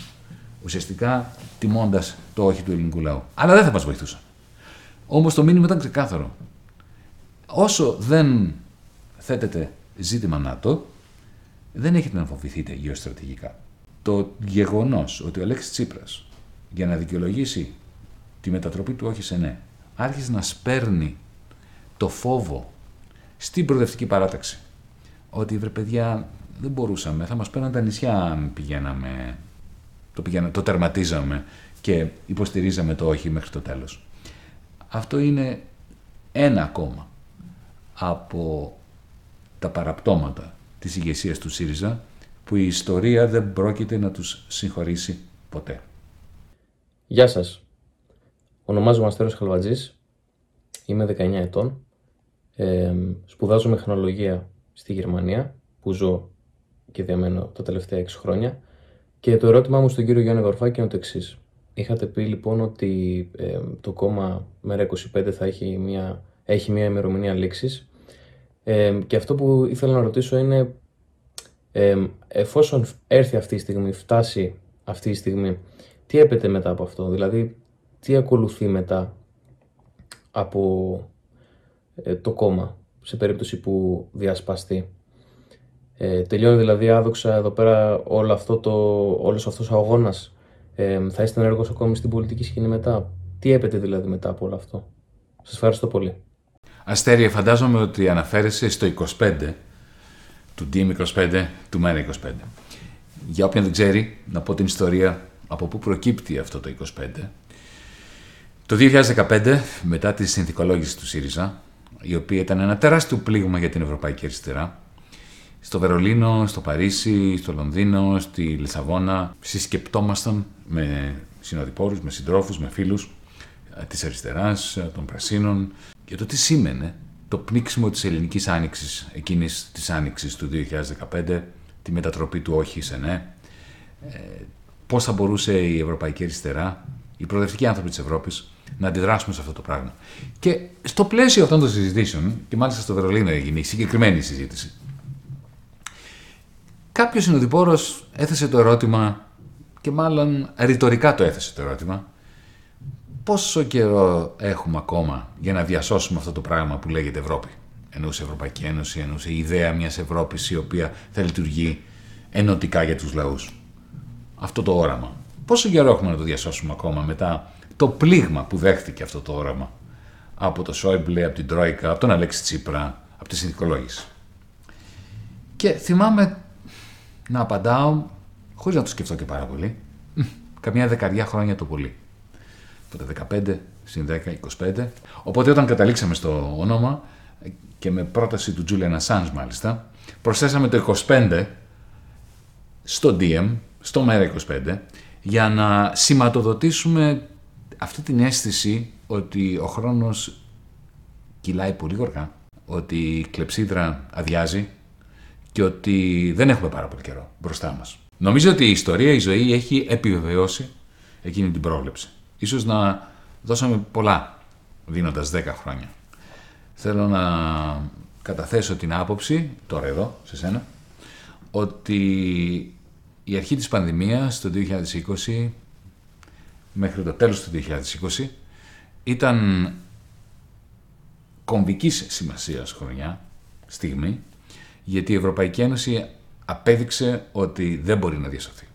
Ουσιαστικά τιμώντας το όχι του ελληνικού λαού. Αλλά δεν θα μας βοηθούσαν. Όμως το μήνυμα ήταν ξεκάθαρο. Όσο δεν θέτεται ζήτημα ΝΑΤΟ, δεν έχετε να φοβηθείτε γεωστρατηγικά. Το γεγονός ότι ο Αλέξης Τσίπρας για να δικαιολογήσει τη μετατροπή του όχι σε ναι, άρχισε να σπέρνει το φόβο στην προοδευτική παράταξη. Ότι βρε παιδιά δεν μπορούσαμε, θα μας παίρναν τα νησιά αν πηγαίναμε, το, πηγαίνα, το τερματίζαμε και υποστηρίζαμε το όχι μέχρι το τέλος. Αυτό είναι ένα ακόμα από τα παραπτώματα της ηγεσίας του ΣΥΡΙΖΑ που η ιστορία δεν πρόκειται να τους συγχωρήσει ποτέ. Γεια σας. Ονομάζομαι Αστέρος Χαλβατζής. Είμαι 19 ετών. Ε, σπουδάζω μηχανολογία στη Γερμανία, που ζω και διαμένω τα τελευταία 6 χρόνια. Και το ερώτημά μου στον κύριο Γιάννη Βαρφάκη είναι το εξής. Είχατε πει λοιπόν ότι ε, το κόμμα Μέρα 25 θα έχει μια, έχει μια ημερομηνία λήξης. Ε, και αυτό που ήθελα να ρωτήσω είναι, ε, εφόσον έρθει αυτή η στιγμή, φτάσει αυτή η στιγμή, τι έπεται μετά από αυτό, δηλαδή τι ακολουθεί μετά από ε, το κόμμα σε περίπτωση που διασπαστεί; Ε, τελειώνει δηλαδή άδοξα εδώ πέρα όλο αυτό το, όλος αυτός ο αγώνας. Ε, θα είστε ενεργός ακόμη στην πολιτική σκηνή μετά; Τι έπεται δηλαδή μετά από όλο αυτό; Σας ευχαριστώ πολύ. Αστέρια, φαντάζομαι ότι αναφέρεσαι στο 25 του DM25 του ΜΕΡΑ25. Για όποιον δεν ξέρει, να πω την ιστορία από πού προκύπτει αυτό το 25. Το 2015, μετά τη συνθηκολόγηση του ΣΥΡΙΖΑ, η οποία ήταν ένα τεράστιο πλήγμα για την Ευρωπαϊκή Αριστερά, στο Βερολίνο, στο Παρίσι, στο Λονδίνο, στη Λισαβόνα, συσκεπτόμασταν με συνοδοιπόρους, με συντρόφους, με φίλους ε, της αριστεράς, ε, των πρασίνων, για το τι σήμαινε το πνίξιμο της ελληνικής άνοιξης, εκείνης της άνοιξης του 2015, τη μετατροπή του όχι σε ναι, ε, πώς θα μπορούσε η Ευρωπαϊκή Αριστερά, οι προοδευτικοί άνθρωποι της Ευρώπης, να αντιδράσουμε σε αυτό το πράγμα. Και στο πλαίσιο αυτών των συζητήσεων, και μάλιστα στο Βερολίνο έγινε η συγκεκριμένη συζήτηση, κάποιος συνοδοιπόρος έθεσε το ερώτημα, και μάλλον ρητορικά το έθεσε το ερώτημα, πόσο καιρό έχουμε ακόμα για να διασώσουμε αυτό το πράγμα που λέγεται Ευρώπη; Εννοούσε Ευρωπαϊκή Ένωση, εννοούσε η ιδέα μιας Ευρώπης η οποία θα λειτουργεί ενωτικά για τους λαούς. Αυτό το όραμα. Πόσο καιρό έχουμε να το διασώσουμε ακόμα μετά το πλήγμα που δέχτηκε αυτό το όραμα από το Σόιμπλε, από την Τρόικα, από τον Αλέξη Τσίπρα, από τη συνθηκολόγηση; Και θυμάμαι να απαντάω, χωρίς να το σκεφτώ και πάρα πολύ, καμιά δεκαριά χρόνια το πολύ. Οπότε 15 συν 10, 25. Οπότε όταν καταλήξαμε στο όνομα και με πρόταση του Julian Assange μάλιστα, προσθέσαμε το 25 στο DM, στο ΜΕΡΑ25, για να σηματοδοτήσουμε αυτή την αίσθηση ότι ο χρόνος κυλάει πολύ γοργά, ότι η κλεψίδρα αδειάζει και ότι δεν έχουμε πάρα πολύ καιρό μπροστά μας. Νομίζω ότι η ιστορία, η ζωή έχει επιβεβαιώσει εκείνη την πρόβλεψη. Ίσως να δώσαμε πολλά δίνοντας 10 χρόνια. Θέλω να καταθέσω την άποψη, τώρα εδώ, σε σένα, ότι η αρχή της πανδημίας το 2020 μέχρι το τέλος του 2020 ήταν κομβικής σημασίας χρονιά, στιγμή, γιατί η Ευρωπαϊκή Ένωση απέδειξε ότι δεν μπορεί να διασωθεί.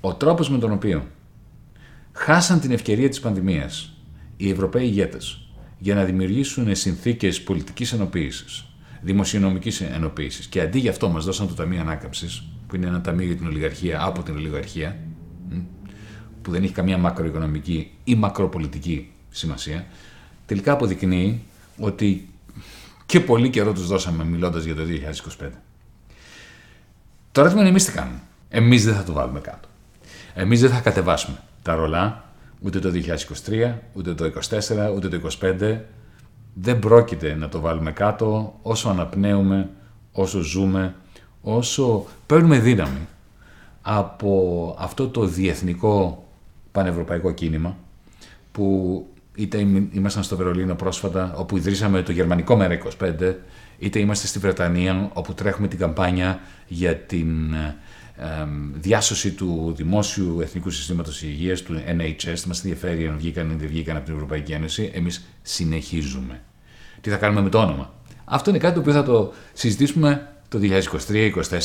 Ο τρόπος με τον οποίο χάσαν την ευκαιρία της πανδημίας οι Ευρωπαίοι ηγέτες για να δημιουργήσουν συνθήκες πολιτικής ενοποίησης, δημοσιονομικής ενοποίησης και αντί για αυτό μας δώσαν το Ταμείο Ανάκαμψης, που είναι ένα ταμείο για την ολιγαρχία από την ολιγαρχία, που δεν έχει καμία μακροοικονομική ή μακροπολιτική σημασία, τελικά αποδεικνύει ότι και πολύ καιρό τους δώσαμε μιλώντας για το 2025. Το ερώτημα είναι εμείς τι κάνουμε; Εμείς δεν θα το βάλουμε κάτω. Εμείς δεν θα κατεβάσουμε τα ρολά ούτε το 2023, ούτε το 2024, ούτε το 2025. Δεν πρόκειται να το βάλουμε κάτω όσο αναπνέουμε, όσο ζούμε, όσο παίρνουμε δύναμη από αυτό το διεθνικό πανευρωπαϊκό κίνημα που είτε ήμασταν στο Βερολίνο πρόσφατα όπου ιδρύσαμε το γερμανικό ΜΕΡΑ25 είτε είμαστε στη Βρετανία όπου τρέχουμε την καμπάνια για την ε, διάσωση του δημόσιου εθνικού συστήματος υγείας, του NHS, μας ενδιαφέρει αν βγήκαν ή δεν βγήκαν από την Ευρωπαϊκή Ένωση, εμείς συνεχίζουμε. Τι θα κάνουμε με το όνομα; Αυτό είναι κάτι το οποίο θα το συζητήσουμε το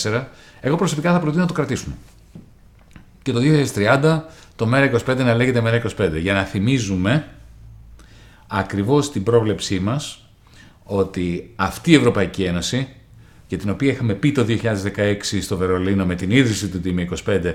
2023-2024. Εγώ προσωπικά θα προτείνω να το κρατήσουμε. Και το 2030 το ΜΕΡΑ25 να λέγεται ΜΕΡΑ25 για να θυμίζουμε ακριβώς την πρόβλεψή μας ότι αυτή η Ευρωπαϊκή Ένωση για την οποία είχαμε πει το 2016 στο Βερολίνο με την ίδρυση του ΤΜ25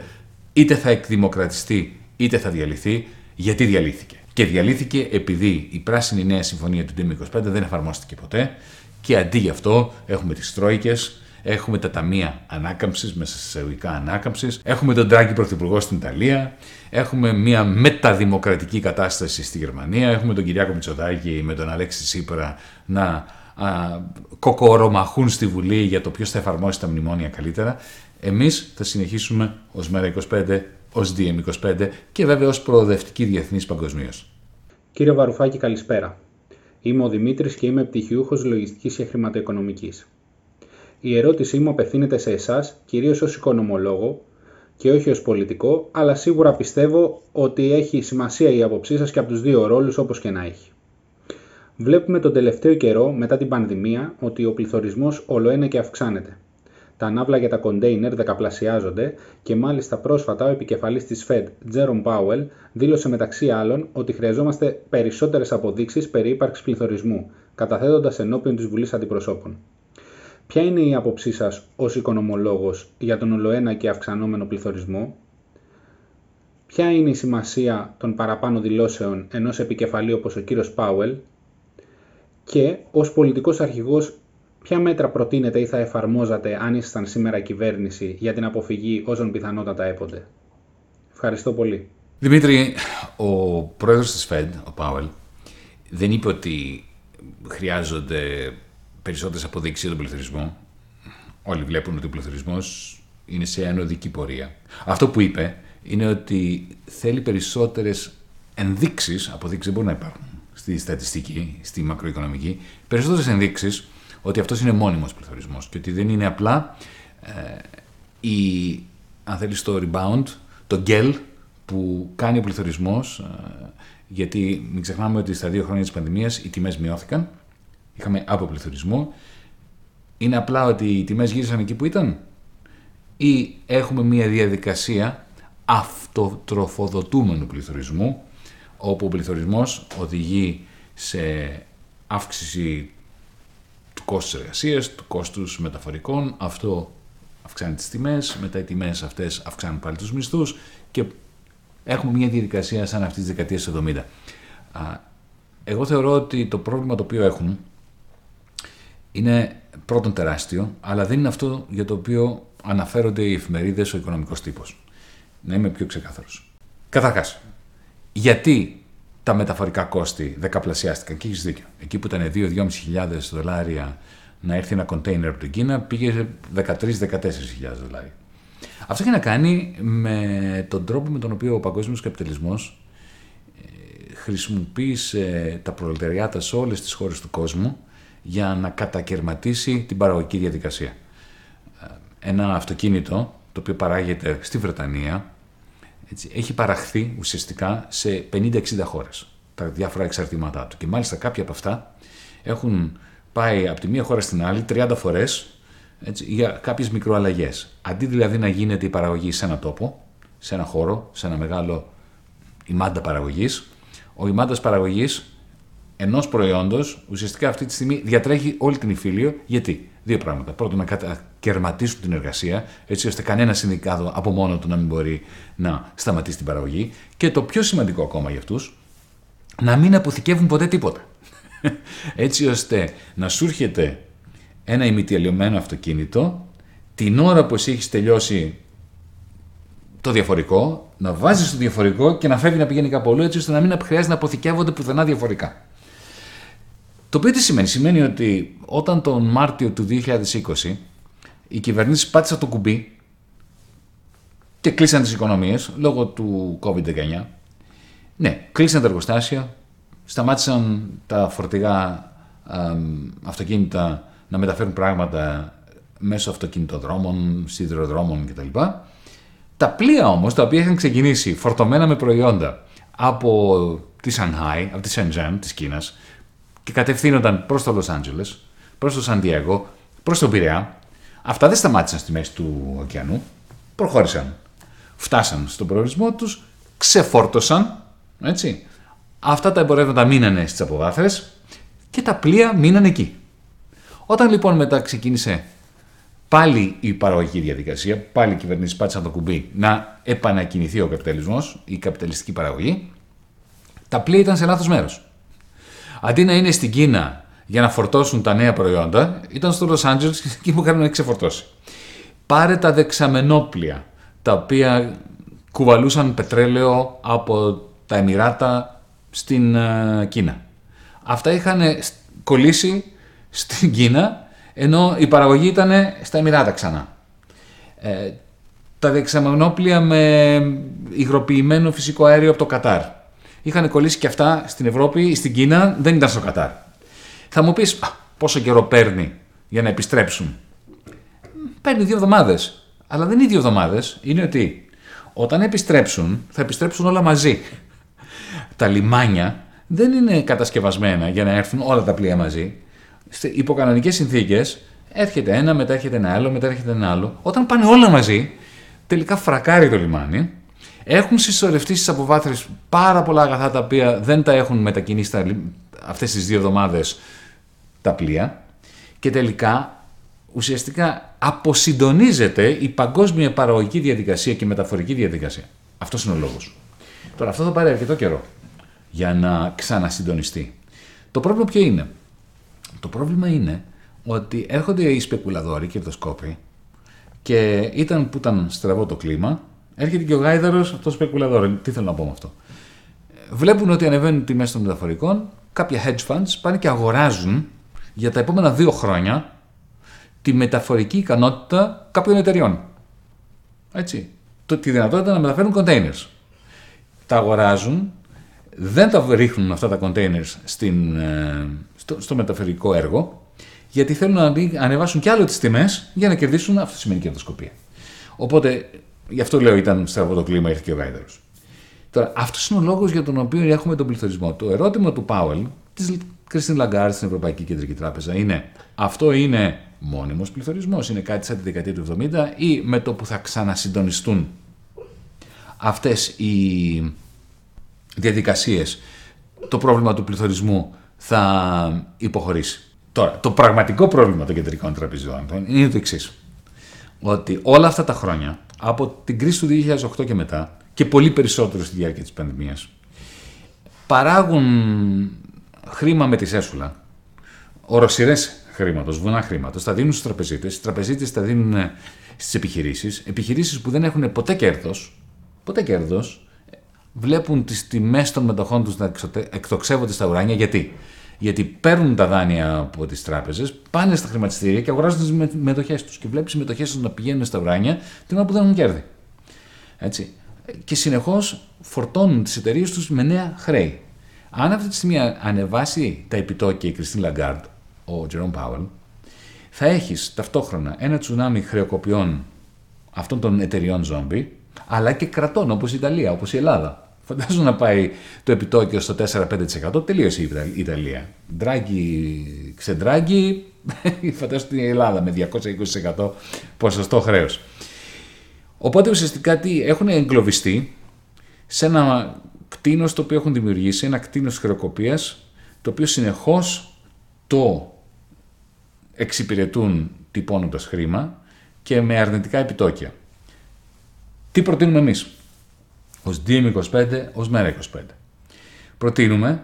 είτε θα εκδημοκρατιστεί είτε θα διαλυθεί, γιατί διαλύθηκε. Και διαλύθηκε επειδή η πράσινη νέα συμφωνία του ΤΜ25 δεν εφαρμόστηκε ποτέ και αντί γι' αυτό έχουμε τις τρόικες, έχουμε τα ταμεία ανάκαμψης, μέσα σε εισαγωγικά ανάκαμψης, έχουμε τον Τράγκη Πρωθυπουργό στην Ιταλία, έχουμε μια μεταδημοκρατική κατάσταση στη Γερμανία, έχουμε τον Κυριάκο Μητσοτάκη με τον Αλέξη Σύπρα να α, κοκορομαχούν στη Βουλή για το ποιος θα εφαρμόσει τα μνημόνια καλύτερα. Εμείς θα συνεχίσουμε ως ΜΕΡΑ25, ως DM25 και βέβαια ως προοδευτική διεθνής παγκοσμίως. Κύριε Βαρουφάκη, καλησπέρα. Είμαι ο Δημήτρης και είμαι πτυχιούχος λογιστικής και χρηματοοικονομικής. Η ερώτησή μου απευθύνεται σε εσάς, κυρίως ως οικονομολόγο και όχι ως πολιτικό, αλλά σίγουρα πιστεύω ότι έχει σημασία η άποψή σας και από τους δύο ρόλους όπως και να έχει. Βλέπουμε τον τελευταίο καιρό, μετά την πανδημία, ότι ο πληθωρισμός ολοένα και αυξάνεται. Τα ναύλα για τα κοντέινερ δεκαπλασιάζονται και μάλιστα πρόσφατα ο επικεφαλής της Fed, Jerome Powell, δήλωσε μεταξύ άλλων ότι χρειαζόμαστε περισσότερες αποδείξεις περί ύπαρξης πληθωρισμού, καταθέτοντας ενώπιον της Βουλής Αντιπροσώπων. Ποια είναι η άποψή σας ως οικονομολόγος για τον ολοένα και αυξανόμενο πληθωρισμό, Ποια είναι η σημασία των παραπάνω δηλώσεων ενός επικεφαλή όπως ο κύριος Πάουελ και ως πολιτικός αρχηγός ποια μέτρα προτείνετε ή θα εφαρμόζατε αν ήσασταν σήμερα κυβέρνηση για την αποφυγή όσων πιθανότατα έπονται; Ευχαριστώ πολύ. Δημήτρη, ο πρόεδρος της ΦΕΔ, ο Πάουελ, δεν είπε ότι χρειάζονται περισσότερες αποδείξεις για τον πληθωρισμό. Όλοι βλέπουν ότι ο πληθωρισμός είναι σε ανωδική πορεία. Αυτό που είπε είναι ότι θέλει περισσότερες ενδείξεις, αποδείξεις δεν μπορούν να υπάρχουν, στη στατιστική, στη μακροοικονομική, περισσότερες ενδείξεις ότι αυτός είναι μόνιμος πληθωρισμός και ότι δεν είναι απλά ε, η, αν θέλεις, το rebound, το gel που κάνει ο πληθωρισμός. Ε, γιατί μην ξεχνάμε ότι στα δύο χρόνια της πανδημίας οι τιμές μειώθηκαν. Είχαμε αποπληθωρισμό. Είναι απλά ότι οι τιμές γύρισαν εκεί που ήταν ή έχουμε μια διαδικασία αυτοτροφοδοτούμενου πληθωρισμού όπου ο πληθωρισμός οδηγεί σε αύξηση του κόστους εργασίας, του κόστους μεταφορικών, αυτό αυξάνει τις τιμές, μετά οι τιμές αυτές αυξάνουν πάλι τους μισθούς και έχουμε μια διαδικασία σαν αυτή της δεκαετίας 70. Εγώ θεωρώ ότι το πρόβλημα το οποίο έχουν είναι πρώτον τεράστιο, αλλά δεν είναι αυτό για το οποίο αναφέρονται οι εφημερίδες ο οικονομικός τύπος. Να είμαι πιο ξεκάθαρος. Καταρχάς, γιατί τα μεταφορικά κόστη δεκαπλασιάστηκαν και έχεις δίκιο. Εκεί που ήταν 2-2.500 δολάρια να έρθει ένα κοντέινερ από την Κίνα, πήγε 13-14.000 δολάρια. Αυτό έχει να κάνει με τον τρόπο με τον οποίο ο παγκόσμιος καπιταλισμός ε, χρησιμοποίησε τα προλεταριάτα σε όλες τις χώρες του κόσμου για να κατακαιρματίσει την παραγωγική διαδικασία. Ε, ένα αυτοκίνητο το οποίο παράγεται στη Βρετανία έτσι, έχει παραχθεί ουσιαστικά σε 50-60 χώρες τα διάφορα εξαρτήματά του. Και μάλιστα κάποια από αυτά έχουν πάει από τη μία χώρα στην άλλη 30 φορές για κάποιες μικροαλλαγές. Αντί δηλαδή να γίνεται η παραγωγή σε ένα τόπο, σε ένα χώρο, σε ένα μεγάλο ημάντα παραγωγής, ο ημάντας παραγωγής ενός προϊόντος ουσιαστικά αυτή τη στιγμή διατρέχει όλη την υφήλιο. Γιατί; Δύο πράγματα. Πρώτον, να κατακαιρματίσουν την εργασία, έτσι ώστε κανένας συνδικάτο από μόνο του να μην μπορεί να σταματήσει την παραγωγή. Και το πιο σημαντικό ακόμα για αυτούς, να μην αποθηκεύουν ποτέ τίποτα. έτσι ώστε να σου έρχεται ένα ημιτελειωμένο αυτοκίνητο την ώρα που εσύ έχεις τελειώσει το διαφορικό, να βάζεις το διαφορικό και να φεύγει να πηγαίνει κάπου αλλού, έτσι ώστε να μην χρειάζεται να αποθηκεύονται πουθενά διαφορικά. Το οποίο τι σημαίνει, σημαίνει ότι όταν τον Μάρτιο του 2020 οι κυβερνήσεις πάτησαν το κουμπί και κλείσαν τις οικονομίες λόγω του COVID-19. Ναι, κλείσαν τα εργοστάσια, σταμάτησαν τα φορτηγά αυτοκίνητα να μεταφέρουν πράγματα μέσω αυτοκινητοδρόμων, σιδηροδρόμων κτλ. Τα πλοία όμως, τα οποία είχαν ξεκινήσει φορτωμένα με προϊόντα από τη Σανχάη, από τη Σεντζέν της Κίνας και κατευθύνονταν προς το Λος Άντζελες, προς το Σαντιέγο, προς τον Πειραιά, αυτά δεν σταμάτησαν στη μέση του ωκεανού, προχώρησαν. Φτάσαν στον προορισμό τους, ξεφόρτωσαν, έτσι. Αυτά τα εμπορεύματα μείνανε στις αποβάθρες και τα πλοία μείνανε εκεί. Όταν λοιπόν μετά ξεκίνησε πάλι η παραγωγική διαδικασία, πάλι οι κυβερνήσεις πάτησαν το κουμπί να επανακινηθεί ο καπιταλισμός, η καπιταλιστική παραγωγή, τα πλοία ήταν σε λάθος μέρος. Αντί να είναι στην Κίνα για να φορτώσουν τα νέα προϊόντα, ήταν στο Λο Άντζελε και εκεί που είχαν ξεφορτώσει. Πάρε τα δεξαμενόπλια, τα οποία κουβαλούσαν πετρέλαιο από τα Εμμυράτα στην ε, Κίνα. Αυτά είχαν κολλήσει στην Κίνα ενώ η παραγωγή ήταν στα Εμμυράτα ξανά. Ε, τα δεξαμενόπλια με υγροποιημένο φυσικό αέριο από το Κατάρ. Είχαν κολλήσει και αυτά στην Ευρώπη ή στην Κίνα, δεν ήταν στο Κατάρ. Θα μου πεις πόσο καιρό παίρνει για να επιστρέψουν; Παίρνει δύο εβδομάδες. Αλλά δεν είναι δύο εβδομάδες. Είναι ότι όταν επιστρέψουν, θα επιστρέψουν όλα μαζί. Τα λιμάνια δεν είναι κατασκευασμένα για να έρθουν όλα τα πλοία μαζί υπό κανονικές συνθήκες έρχεται ένα, μετά έρχεται ένα άλλο, μετά έρχεται ένα άλλο. Όταν πάνε όλα μαζί, τελικά φρακάρει το λιμάνι. Έχουν συσσωρευτεί στις αποβάθρε πάρα πολλά αγαθά τα οποία δεν τα έχουν μετακινήσει αυτές τις δύο εβδομάδες τα πλοία. Και τελικά ουσιαστικά αποσυντονίζεται η παγκόσμια παραγωγική διαδικασία και μεταφορική διαδικασία. Αυτός είναι ο λόγος. Τώρα αυτό θα πάρει αρκετό καιρό για να ξανασυντονιστεί. Το πρόβλημα ποιο είναι; Το πρόβλημα είναι ότι έρχονται οι σπεκουλαδόροι, κερδοσκόποι και ήταν που ήταν στραβό το κλίμα, έρχεται και ο γάιδαρος αυτός σπεκουλαδόρ. Τι θέλω να πω με αυτό. Βλέπουν ότι ανεβαίνουν οι τιμές των μεταφορικών, κάποια hedge funds πάνε και αγοράζουν για τα επόμενα δύο χρόνια τη μεταφορική ικανότητα κάποιων εταιριών. Έτσι. Το, τη δυνατότητα να μεταφέρουν containers. Τα αγοράζουν, δεν τα ρίχνουν αυτά τα containers στην, ε, στο, στο μεταφερικό έργο, γιατί θέλουν να ανεβάσουν κι άλλο τις τιμές για να κερδίσουν. Αυτό σημαίνει κερδοσκοπία. Οπότε, γι' αυτό λέω ήταν στραβό το κλίμα, ήρθε και ο Γάιδαρος. Τώρα, αυτός είναι ο λόγος για τον οποίο έχουμε τον πληθωρισμό. Το ερώτημα του Πάουελ, της Κριστίν Λαγκάρ στην Ευρωπαϊκή Κεντρική Τράπεζα, είναι αυτό είναι μόνιμος πληθωρισμός, είναι κάτι σαν τη δεκαετία του 70 ή με το που θα ξανασυντονιστούν αυτές οι διαδικασίες το πρόβλημα του πληθωρισμού θα υποχωρήσει. Τώρα, το πραγματικό πρόβλημα των κεντρικών τραπεζών είναι το εξής. Ότι όλα αυτά τα χρόνια, από την κρίση του 2008 και μετά, και πολύ περισσότερο στη διάρκεια της πανδημίας, παράγουν χρήμα με τη σέσουλα, οροσυρές χρήματος, βουνά χρήματος, τα δίνουν στους τραπεζίτες, οι τραπεζίτες τα δίνουν στις επιχειρήσεις, επιχειρήσεις που δεν έχουν ποτέ κέρδος, ποτέ κέρδος, βλέπουν τις τιμές των μετοχών τους να εκτοξεύονται στα ουράνια. Γιατί; Γιατί παίρνουν τα δάνεια από τις τράπεζες, πάνε στα χρηματιστήρια και αγοράζουν τις μετοχές τους. Και βλέπεις οι μετοχές τους να πηγαίνουν στα ουράνια την ώρα που δεν έχουν κέρδη. Έτσι. Και συνεχώς φορτώνουν τις εταιρείες τους με νέα χρέη. Αν αυτή τη στιγμή ανεβάσει τα επιτόκια η Κριστίν Λαγκάρντ, ο Τζερόμ Πάουελ, θα έχεις ταυτόχρονα ένα τσουνάμι χρεοκοπιών αυτών των εταιριών ζόμπι, αλλά και κρατών όπως η Ιταλία, όπως η Ελλάδα. Φαντάζομαι να πάει το επιτόκιο στο 4-5%. Τελείωσε η Ιταλία. Ντράγκη, ξεντράγκη, φαντάζομαι την Ελλάδα με 220% ποσοστό χρέος. Οπότε ουσιαστικά τι έχουν εγκλωβιστεί σε ένα κτίνος το οποίο έχουν δημιουργήσει, ένα κτίνος χρεοκοπίας, το οποίο συνεχώς το εξυπηρετούν τυπώνοντας χρήμα και με αρνητικά επιτόκια. Τι προτείνουμε εμείς; Ως DM25, ως ΜΕΡΑ25. Προτείνουμε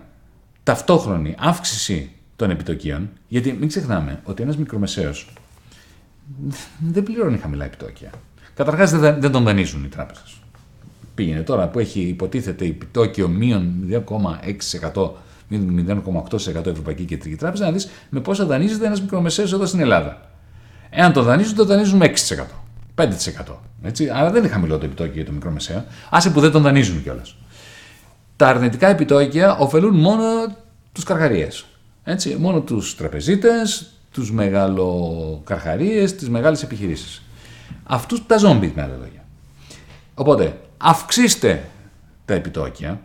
ταυτόχρονη αύξηση των επιτοκίων, γιατί μην ξεχνάμε ότι ένας μικρομεσαίος δεν πληρώνει χαμηλά επιτόκια. Καταρχάς δεν, δεν τον δανείζουν οι τράπεζες. Πήγαινε τώρα που έχει υποτίθεται επιτόκιο μείον 0,6%. 0,8% Ευρωπαϊκή Κεντρική Τράπεζα, να δεις με πόσα δανείζεται ένας μικρομεσαίος εδώ στην Ελλάδα. Εάν το δανείζουν, το δανείζουν με 6%. 5%. Έτσι. Άρα δεν είναι χαμηλό το επιτόκιο για το μικρομεσαίο. Άσε που δεν τον δανείζουν κιόλας. Τα αρνητικά επιτόκια ωφελούν μόνο τους καρχαρίες. Μόνο τους τραπεζίτες, τους μεγαλοκαρχαρίες, τις μεγάλες επιχειρήσεις. Αυτούς τα ζόμπις, με άλλα λόγια. Οπότε, αυξήστε τα επιτόκια,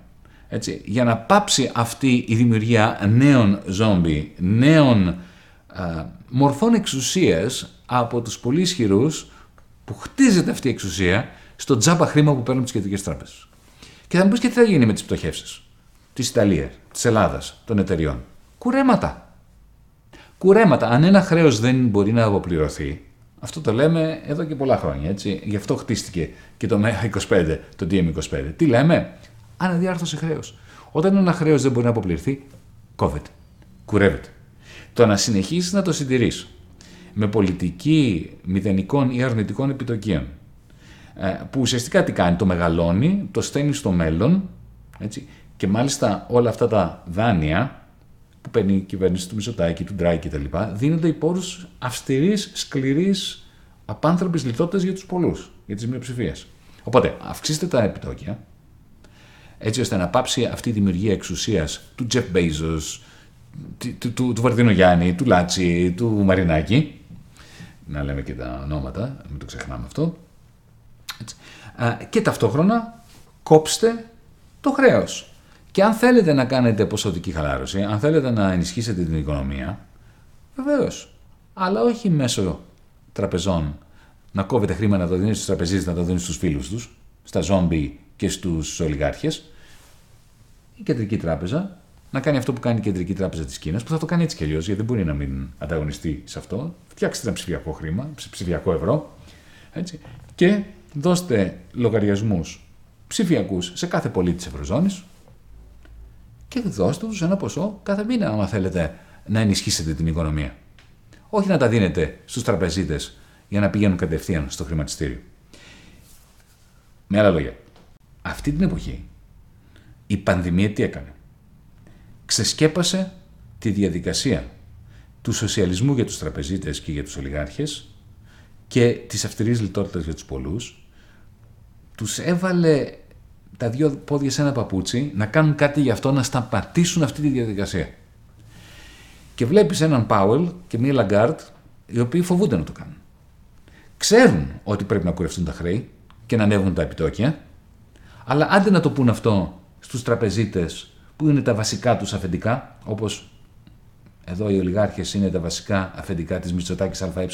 έτσι, για να πάψει αυτή η δημιουργία νέων ζόμπι, νέων α, μορφών εξουσίας από τους πολύ ισχυρούς που χτίζεται αυτή η εξουσία στο τζάμπα χρήμα που παίρνουν τις κεντρικές τράπεζες. Και θα μου πεις και τι θα γίνει με τις πτωχεύσεις της Ιταλίας, της Ελλάδας, των εταιριών. Κουρέματα. Κουρέματα. Αν ένα χρέος δεν μπορεί να αποπληρωθεί, αυτό το λέμε εδώ και πολλά χρόνια, έτσι. Γι' αυτό χτίστηκε και το MEA25, το DM25. Τι λέμε, αναδιάρθρωση χρέο. Όταν ένα χρέος δεν μπορεί να αποπληρωθεί, κόβεται. Κουρεύεται. Το να συνεχίσεις να το συντηρείς με πολιτική μηδενικών ή αρνητικών επιτοκίων, ε, που ουσιαστικά τι κάνει, το μεγαλώνει, το στέλνει στο μέλλον, έτσι, και μάλιστα όλα αυτά τα δάνεια που παίρνει η κυβέρνηση του Μισοτάκη, του Ντράικη κτλ., δίνονται υπό όρου αυστηρής, σκληρής, απάνθρωπης λιτότητας για τους πολλούς, για τις μειοψηφίες. Οπότε, αυξήστε τα επιτόκια, έτσι ώστε να πάψει αυτή η δημιουργία εξουσίας του Τζεφ Μπέιζο, του, του, του Βαρδίνο Γιάννη, του Λάτσι, του Μαρινάκη. Να λέμε και τα ονόματα, μην το ξεχνάμε αυτό. Έτσι. Και ταυτόχρονα κόψτε το χρέος. Και αν θέλετε να κάνετε ποσοτική χαλάρωση, αν θέλετε να ενισχύσετε την οικονομία, βεβαίως. Αλλά όχι μέσω τραπεζών να κόβετε χρήμα να το δίνει στους τραπεζίτες, να το δίνει στους φίλους τους, στα ζόμπι και στους ολιγάρχες. Η κεντρική τράπεζα να κάνει αυτό που κάνει η κεντρική τράπεζα της Κίνας, που θα το κάνει έτσι κι αλλιώς, γιατί δεν μπορεί να μην ανταγωνιστεί σε αυτό. Φτιάξτε ένα ψηφιακό χρήμα, ψηφιακό ευρώ, έτσι, και δώστε λογαριασμούς ψηφιακούς σε κάθε πολίτη της Ευρωζώνης, και δώστε τους ένα ποσό κάθε μήνα, άμα θέλετε να ενισχύσετε την οικονομία. Όχι να τα δίνετε στους τραπεζίτες για να πηγαίνουν κατευθείαν στο χρηματιστήριο. Με άλλα λόγια, αυτή την εποχή η πανδημία τι έκανε; Ξεσκέπασε τη διαδικασία του σοσιαλισμού για τους τραπεζίτες και για τους ολιγάρχες και της αυστηρής λιτότητας για τους πολλούς, τους έβαλε τα δύο πόδια σε ένα παπούτσι, να κάνουν κάτι γι' αυτό, να σταματήσουν αυτή τη διαδικασία. Και βλέπεις έναν Πάουελ και μία Λαγκάρντ, οι οποίοι φοβούνται να το κάνουν. Ξέρουν ότι πρέπει να κουρευτούν τα χρέη και να ανέβουν τα επιτόκια, αλλά άντε να το πούν αυτό στους τραπεζίτες που είναι τα βασικά τους αφεντικά, όπως εδώ οι ολιγάρχες είναι τα βασικά αφεντικά της Μητσοτάκης ΑΕ,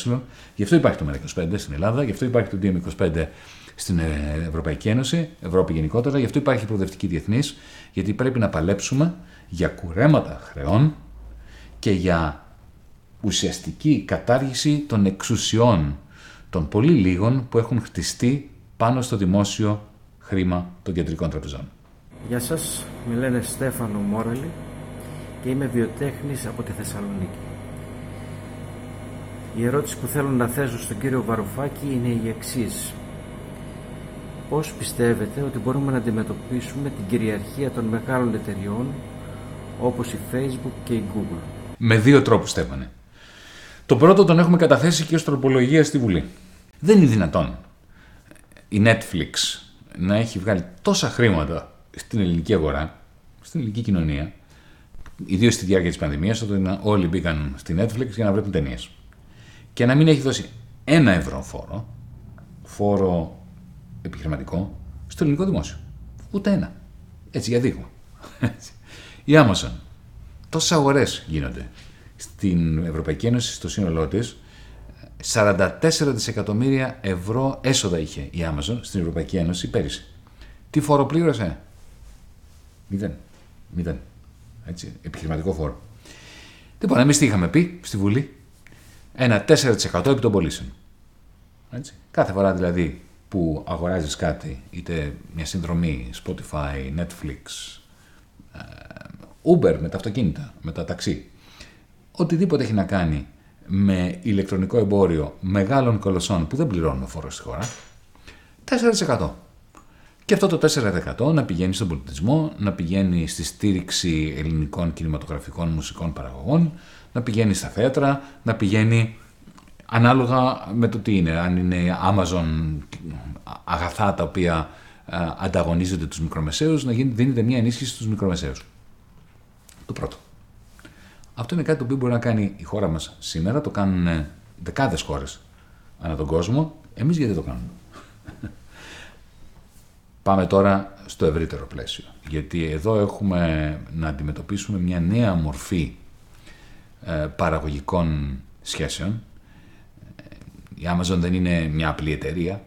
γι' αυτό υπάρχει το ΜΕΡΑ25 στην Ελλάδα, γι' αυτό υπάρχει το DM25 στην ε, Ευρωπαϊκή Ένωση, Ευρώπη γενικότερα. Γι' αυτό υπάρχει προοδευτική διεθνής, γιατί πρέπει να παλέψουμε για κουρέματα χρεών και για ουσιαστική κατάργηση των εξουσιών των πολύ λίγων που έχουν χτιστεί πάνω στο δημόσιο χρήμα των κεντρικών τραπεζών. Γεια σας, με λένε Στέφανο Μόραλη και είμαι βιοτέχνης από τη Θεσσαλονίκη. Η ερώτηση που θέλω να θέσω στον κύριο Βαρουφάκη είναι η εξής. Πώς πιστεύετε ότι μπορούμε να αντιμετωπίσουμε την κυριαρχία των μεγάλων εταιριών όπως η Facebook και η Google; Με δύο τρόπους, Στέφανε. Το πρώτο τον έχουμε καταθέσει και ως τροπολογία στη Βουλή. Δεν είναι δυνατόν η Netflix να έχει βγάλει τόσα χρήματα στην ελληνική αγορά, στην ελληνική κοινωνία, ιδίως στη διάρκεια της πανδημίας, όταν όλοι μπήκαν στη Netflix για να βλέπουν ταινίες. Και να μην έχει δώσει ένα ευρώ φόρο, φόρο επιχειρηματικό στο ελληνικό δημόσιο. Ούτε ένα. Έτσι για δείγμα. Η Amazon. Τόσες αγορές γίνονται στην Ευρωπαϊκή Ένωση, στο σύνολό της. 44 δισεκατομμύρια ευρώ έσοδα είχε η Amazon στην Ευρωπαϊκή Ένωση πέρυσι. Τι φόρο πλήρωσε, Μηδέν. Μηδέn. Έτσι, επιχειρηματικό φόρο. Λοιπόν, εμείς τι είχαμε πει στη Βουλή, ένα 4% επί των πωλήσεων. Έτσι. Κάθε φορά δηλαδή που αγοράζεις κάτι, είτε μια συνδρομή, Spotify, Netflix, ε, Uber με τα αυτοκίνητα, με τα ταξί, οτιδήποτε έχει να κάνει με ηλεκτρονικό εμπόριο μεγάλων κολοσσών που δεν πληρώνουν φόρο στη χώρα, 4%. Και αυτό το 4% να πηγαίνει στον πολιτισμό, να πηγαίνει στη στήριξη ελληνικών κινηματογραφικών μουσικών παραγωγών, να πηγαίνει στα θέατρα, να πηγαίνει ανάλογα με το τι είναι. Αν είναι Amazon αγαθά τα οποία ανταγωνίζονται τους μικρομεσαίους, να δίνεται μια ενίσχυση στους μικρομεσαίους. Το πρώτο. Αυτό είναι κάτι το οποίο μπορεί να κάνει η χώρα μας σήμερα, το κάνουν δεκάδες χώρες ανά τον κόσμο. Εμείς γιατί το κάνουμε; Πάμε τώρα στο ευρύτερο πλαίσιο. Γιατί εδώ έχουμε να αντιμετωπίσουμε μια νέα μορφή ε, παραγωγικών σχέσεων. Η Amazon δεν είναι μια απλή εταιρεία.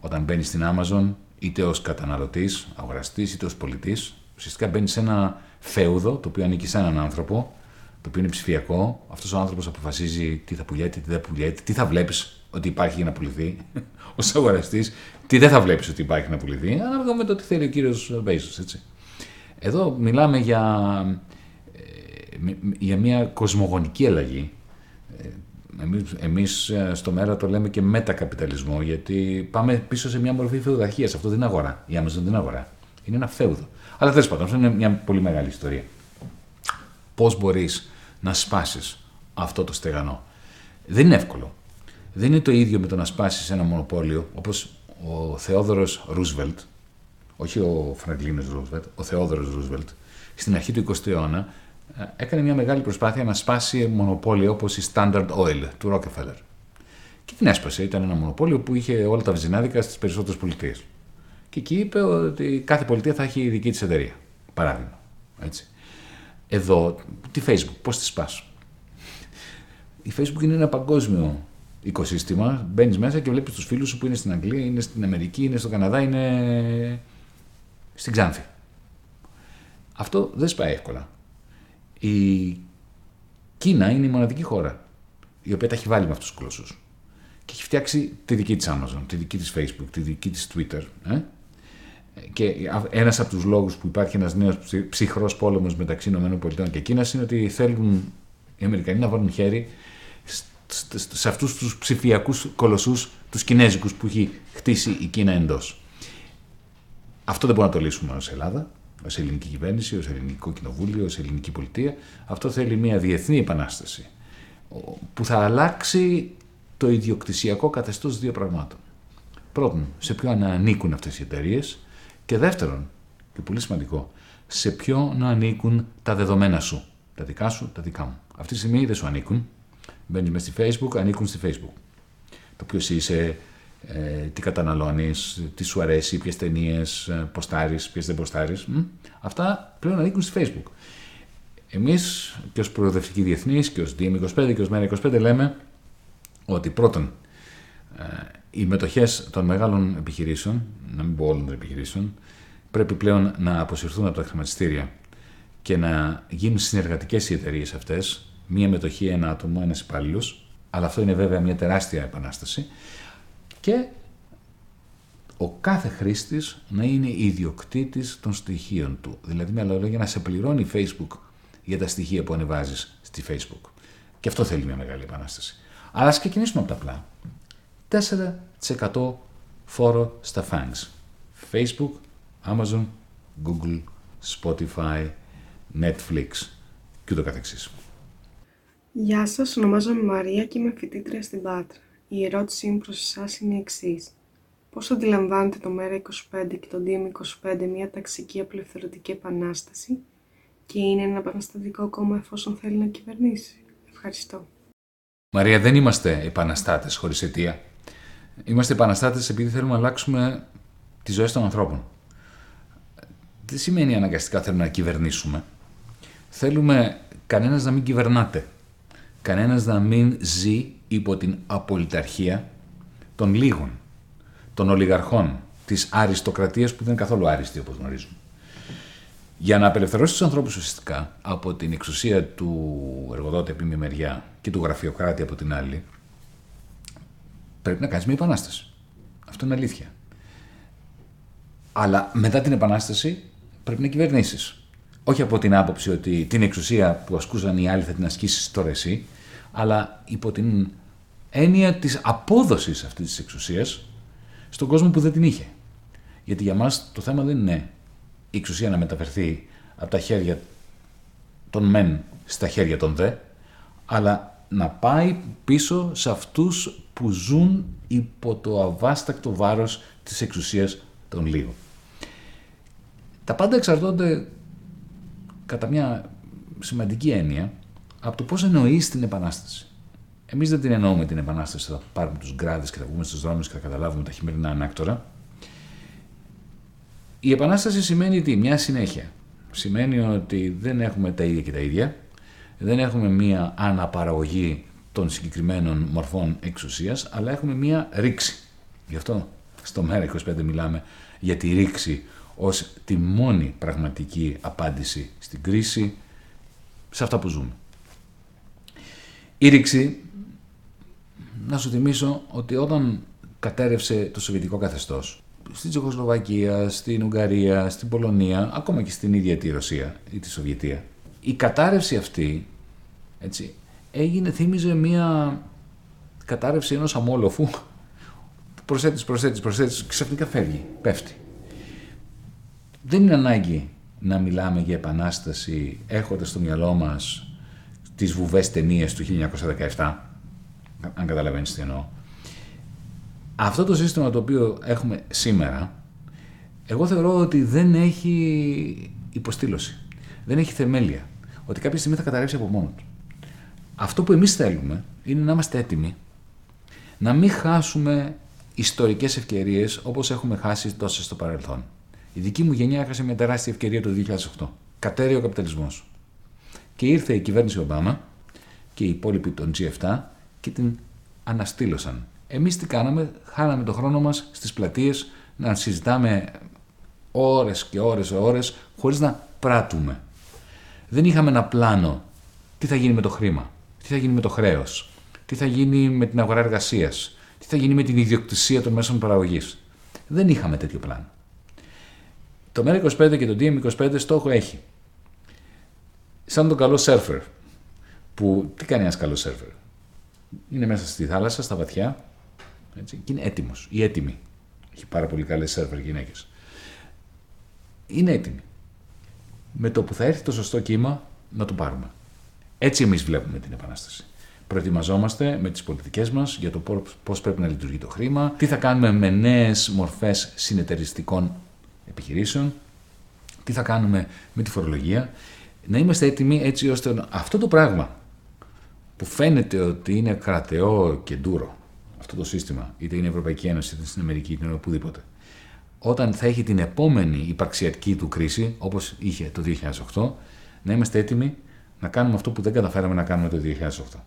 Όταν μπαίνεις στην Amazon, είτε ως καταναλωτής, αγοραστής, είτε ως πολιτής, ουσιαστικά μπαίνεις σε ένα φέουδο, το οποίο ανήκει σε έναν άνθρωπο, το οποίο είναι ψηφιακό. Αυτός ο άνθρωπος αποφασίζει τι θα πουλιέται, τι δεν πουλιέται, τι θα βλέπεις ότι υπάρχει για να πουληθεί. Ω αγοραστή, τι δεν θα βλέπεις ότι υπάρχει να πουληθεί, ανάλογα με το τι θέλει ο κύριος Μπέζο. Εδώ μιλάμε για, ε, για μια κοσμογονική αλλαγή. Ε, εμείς, εμείς ε, στο μέρα το λέμε και μετακαπιταλισμό, γιατί πάμε πίσω σε μια μορφή φεουδαρχίας. Αυτό δεν είναι αγορά. Η Amazon δεν είναι αγορά. Είναι ένα φέουδο. Αλλά τέλος πάντων, αυτό είναι μια πολύ μεγάλη ιστορία. Πώς μπορείς να σπάσεις αυτό το στεγανό. Δεν είναι εύκολο. Δεν είναι το ίδιο με το να σπάσεις ένα μονοπόλιο, όπως ο Θεόδωρος Ρούσβελτ, όχι ο Φραγκλίνος Ρούσβελτ, ο Θεόδωρος Ρούσβελτ, στην αρχή του 20ου αιώνα ε, έκανε μια μεγάλη προσπάθεια να σπάσει μονοπόλιο όπως η Standard Oil του Rockefeller. Και την έσπασε. Ήταν ένα μονοπόλιο που είχε όλα τα βυζινάδικα στις περισσότερες πολιτείες. Και εκεί είπε ότι κάθε πολιτεία θα έχει δική της εταιρεία. Παράδειγμα. Έτσι. Εδώ, τη Facebook, πώς τη σπάσω. Η Facebook είναι ένα παγκόσμιο οικοσύστημα. Μπαίνεις μέσα και βλέπεις τους φίλους σου που είναι στην Αγγλία, είναι στην Αμερική, είναι στο Καναδά, είναι στην Ξάνθη. Αυτό δεν σπάει εύκολα. Η Κίνα είναι η μοναδική χώρα η οποία τα έχει βάλει με αυτούς τους κολοσσού. Και έχει φτιάξει τη δική της Amazon, τη δική της Facebook, τη δική της Twitter. Ε; Και ένας από τους λόγους που υπάρχει ένας νέος ψυχρός πόλεμος μεταξύ ΗΠΑ και Κίνας είναι ότι θέλουν οι Αμερικανοί να βάλουν χέρι σε αυτούς τους ψηφιακούς κολοσσούς, τους Κινέζικους που έχει χτίσει η Κίνα εντός. Αυτό δεν μπορούμε να το λύσουμε ως Ελλάδα, ως ελληνική κυβέρνηση, ως ελληνικό κοινοβούλιο, ως ελληνική πολιτεία. Αυτό θέλει μια διεθνή επανάσταση που θα αλλάξει το ιδιοκτησιακό καθεστώς δύο πραγμάτων. Πρώτον, σε ποιον ανήκουν αυτές οι εταιρείες και δεύτερον, και πολύ σημαντικό, σε ποιο να ανήκουν τα δεδομένα σου. Τα δικά σου, τα δικά μου. Αυτή τη στιγμή δεν σου ανήκουν. Μπαίνει μέσα στη Facebook, ανήκουν στη Facebook. Το ποιος είσαι, ε, τι καταναλώνεις, τι σου αρέσει, ποιες ταινίες ε, ποστάρεις, ποιες δεν ποστάρεις. Αυτά πλέον ανήκουν στη Facebook. Εμείς και ως προοδευτικοί διεθνείς και ως DM25 και ως Μέρα25 λέμε ότι πρώτον ε, οι μετοχές των μεγάλων επιχειρήσεων, να μην πω όλων των επιχειρήσεων, πρέπει πλέον να αποσυρθούν από τα χρηματιστήρια και να γίνουν συνεργατικές οι εταιρείες αυτές, μία μετοχή, ένα άτομο, ένας υπάλληλος. Αλλά αυτό είναι βέβαια μια τεράστια επανάσταση. Και ο κάθε χρήστης να είναι ιδιοκτήτης των στοιχείων του. Δηλαδή, με άλλα λόγια, να σε πληρώνει η Facebook για τα στοιχεία που ανεβάζεις στη Facebook. Και αυτό θέλει μια μεγάλη επανάσταση. Αλλά ας ξεκινήσουμε από τα απλά. 4% φόρο στα FANGs. Facebook, Amazon, Google, Spotify, Netflix και ούτω καθεξής. Γεια σας, ονομάζομαι Μαρία και είμαι φοιτήτρια στην Πάτρα. Η ερώτησή μου προς εσάς είναι η εξής. Πώς αντιλαμβάνετε το ΜΕΡΑ25 και το DM25 μια ταξική απελευθερωτική επανάσταση και είναι ένα επαναστατικό κόμμα εφόσον θέλει να κυβερνήσει; Ευχαριστώ. Μαρία, δεν είμαστε επαναστάτες χωρίς αιτία. Είμαστε επαναστάτες επειδή θέλουμε να αλλάξουμε τις ζωές των ανθρώπων. Δεν σημαίνει αναγκαστικά θέλουμε να κυβερνήσουμε. Θέλουμε κανένας να μην κυβερνάται. Κανένας να μην ζει υπό την απολυταρχία των λίγων, των ολιγαρχών, της αριστοκρατίας που δεν είναι καθόλου άριστη όπως γνωρίζουμε. Για να απελευθερώσει τους ανθρώπους ουσιαστικά από την εξουσία του εργοδότη από τη μεριά και του γραφειοκράτη από την άλλη, πρέπει να κάνεις μια επανάσταση. Αυτό είναι αλήθεια. Αλλά μετά την επανάσταση πρέπει να κυβερνήσεις. Όχι από την άποψη ότι την εξουσία που ασκούσαν οι άλλοι θα την ασκήσεις τώρα εσύ, αλλά υπό την έννοια της απόδοσης αυτής της εξουσίας στον κόσμο που δεν την είχε. Γιατί για μας το θέμα δεν είναι η εξουσία να μεταφερθεί από τα χέρια των μεν στα χέρια των δε, αλλά να πάει πίσω σε αυτούς που ζουν υπό το αβάστακτο βάρος της εξουσίας των λίγων. Τα πάντα εξαρτώνται κατά μια σημαντική έννοια από το πώς εννοείς την Επανάσταση. Εμείς δεν την εννοούμε την Επανάσταση, θα πάρουμε τους γκράδες και θα βγούμε στους δρόμους και θα καταλάβουμε τα χειμερινά ανάκτορα. Η Επανάσταση σημαίνει τι, μια συνέχεια. Σημαίνει ότι δεν έχουμε τα ίδια και τα ίδια, δεν έχουμε μία αναπαραγωγή των συγκεκριμένων μορφών εξουσίας, αλλά έχουμε μία ρήξη. Γι' αυτό στο ΜΕΡΑ25 μιλάμε για τη ρήξη ως τη μόνη πραγματική απάντηση στην κρίση σε αυτά που ζούμε. Η ρήξη, να σου θυμίσω ότι όταν κατέρευσε το Σοβιετικό καθεστώς, στην Τσεχοσλοβακία, στην Ουγγαρία, στην Πολωνία, ακόμα και στην ίδια τη Ρωσία ή τη Σοβιετία, η κατάρρευση αυτή έτσι, έγινε, θύμιζε μια κατάρρευση ενός αμόλοφου προσθέτεις, προσθέτεις, προσθέτεις και ξαφνικά φεύγει, πέφτει. Δεν είναι ανάγκη να μιλάμε για επανάσταση έχοντας στο μυαλό μας τις βουβές ταινίες του 1917, αν καταλαβαίνεις τι εννοώ. Αυτό το σύστημα το οποίο έχουμε σήμερα, εγώ θεωρώ ότι δεν έχει υποστήλωση, δεν έχει θεμέλια, ότι κάποια στιγμή θα καταρρεύσει από μόνο του. Αυτό που εμείς θέλουμε είναι να είμαστε έτοιμοι να μην χάσουμε ιστορικές ευκαιρίες όπως έχουμε χάσει τόσες στο παρελθόν. Η δική μου γενιά έχασε μια τεράστια ευκαιρία το 2008. Κατέρεε ο καπιταλισμός. Και ήρθε η κυβέρνηση Ομπάμα και οι υπόλοιποι των G7 και την αναστήλωσαν. Εμείς τι κάναμε, χάναμε το χρόνο μας στις πλατείες να συζητάμε ώρες και ώρες και ώρες χωρίς να πράττουμε. Δεν είχαμε ένα πλάνο τι θα γίνει με το χρήμα; Τι θα γίνει με το χρέος, τι θα γίνει με την αγορά εργασίας, τι θα γίνει με την ιδιοκτησία των μέσων παραγωγής; Δεν είχαμε τέτοιο πλάνο. Το MER25 και το DM25 στόχο έχει. Σαν τον καλό σερφερ. Που τι κάνει ένας καλός σερφερ; Είναι μέσα στη θάλασσα, στα βαθιά έτσι, και είναι έτοιμος ή έτοιμη. Έχει πάρα πολύ καλές σερφερ γυναίκες. Είναι έτοιμη. Με το που θα έρθει το σωστό κύμα να το πάρουμε. Έτσι εμείς βλέπουμε την Επανάσταση. Προετοιμαζόμαστε με τις πολιτικές μας για το πώς πρέπει να λειτουργεί το χρήμα, τι θα κάνουμε με νέες μορφές συνεταιριστικών επιχειρήσεων, τι θα κάνουμε με τη φορολογία, να είμαστε έτοιμοι έτσι ώστε αυτό το πράγμα που φαίνεται ότι είναι κρατεό και ντούρο, αυτό το σύστημα, είτε είναι η Ευρωπαϊκή Ένωση, είτε στην Αμερική, είτε οπουδήποτε, όταν θα έχει την επόμενη υπαρξιακή του κρίση, όπως είχε το 2008, να είμαστε έτοιμοι να κάνουμε αυτό που δεν καταφέραμε να κάνουμε το 2008.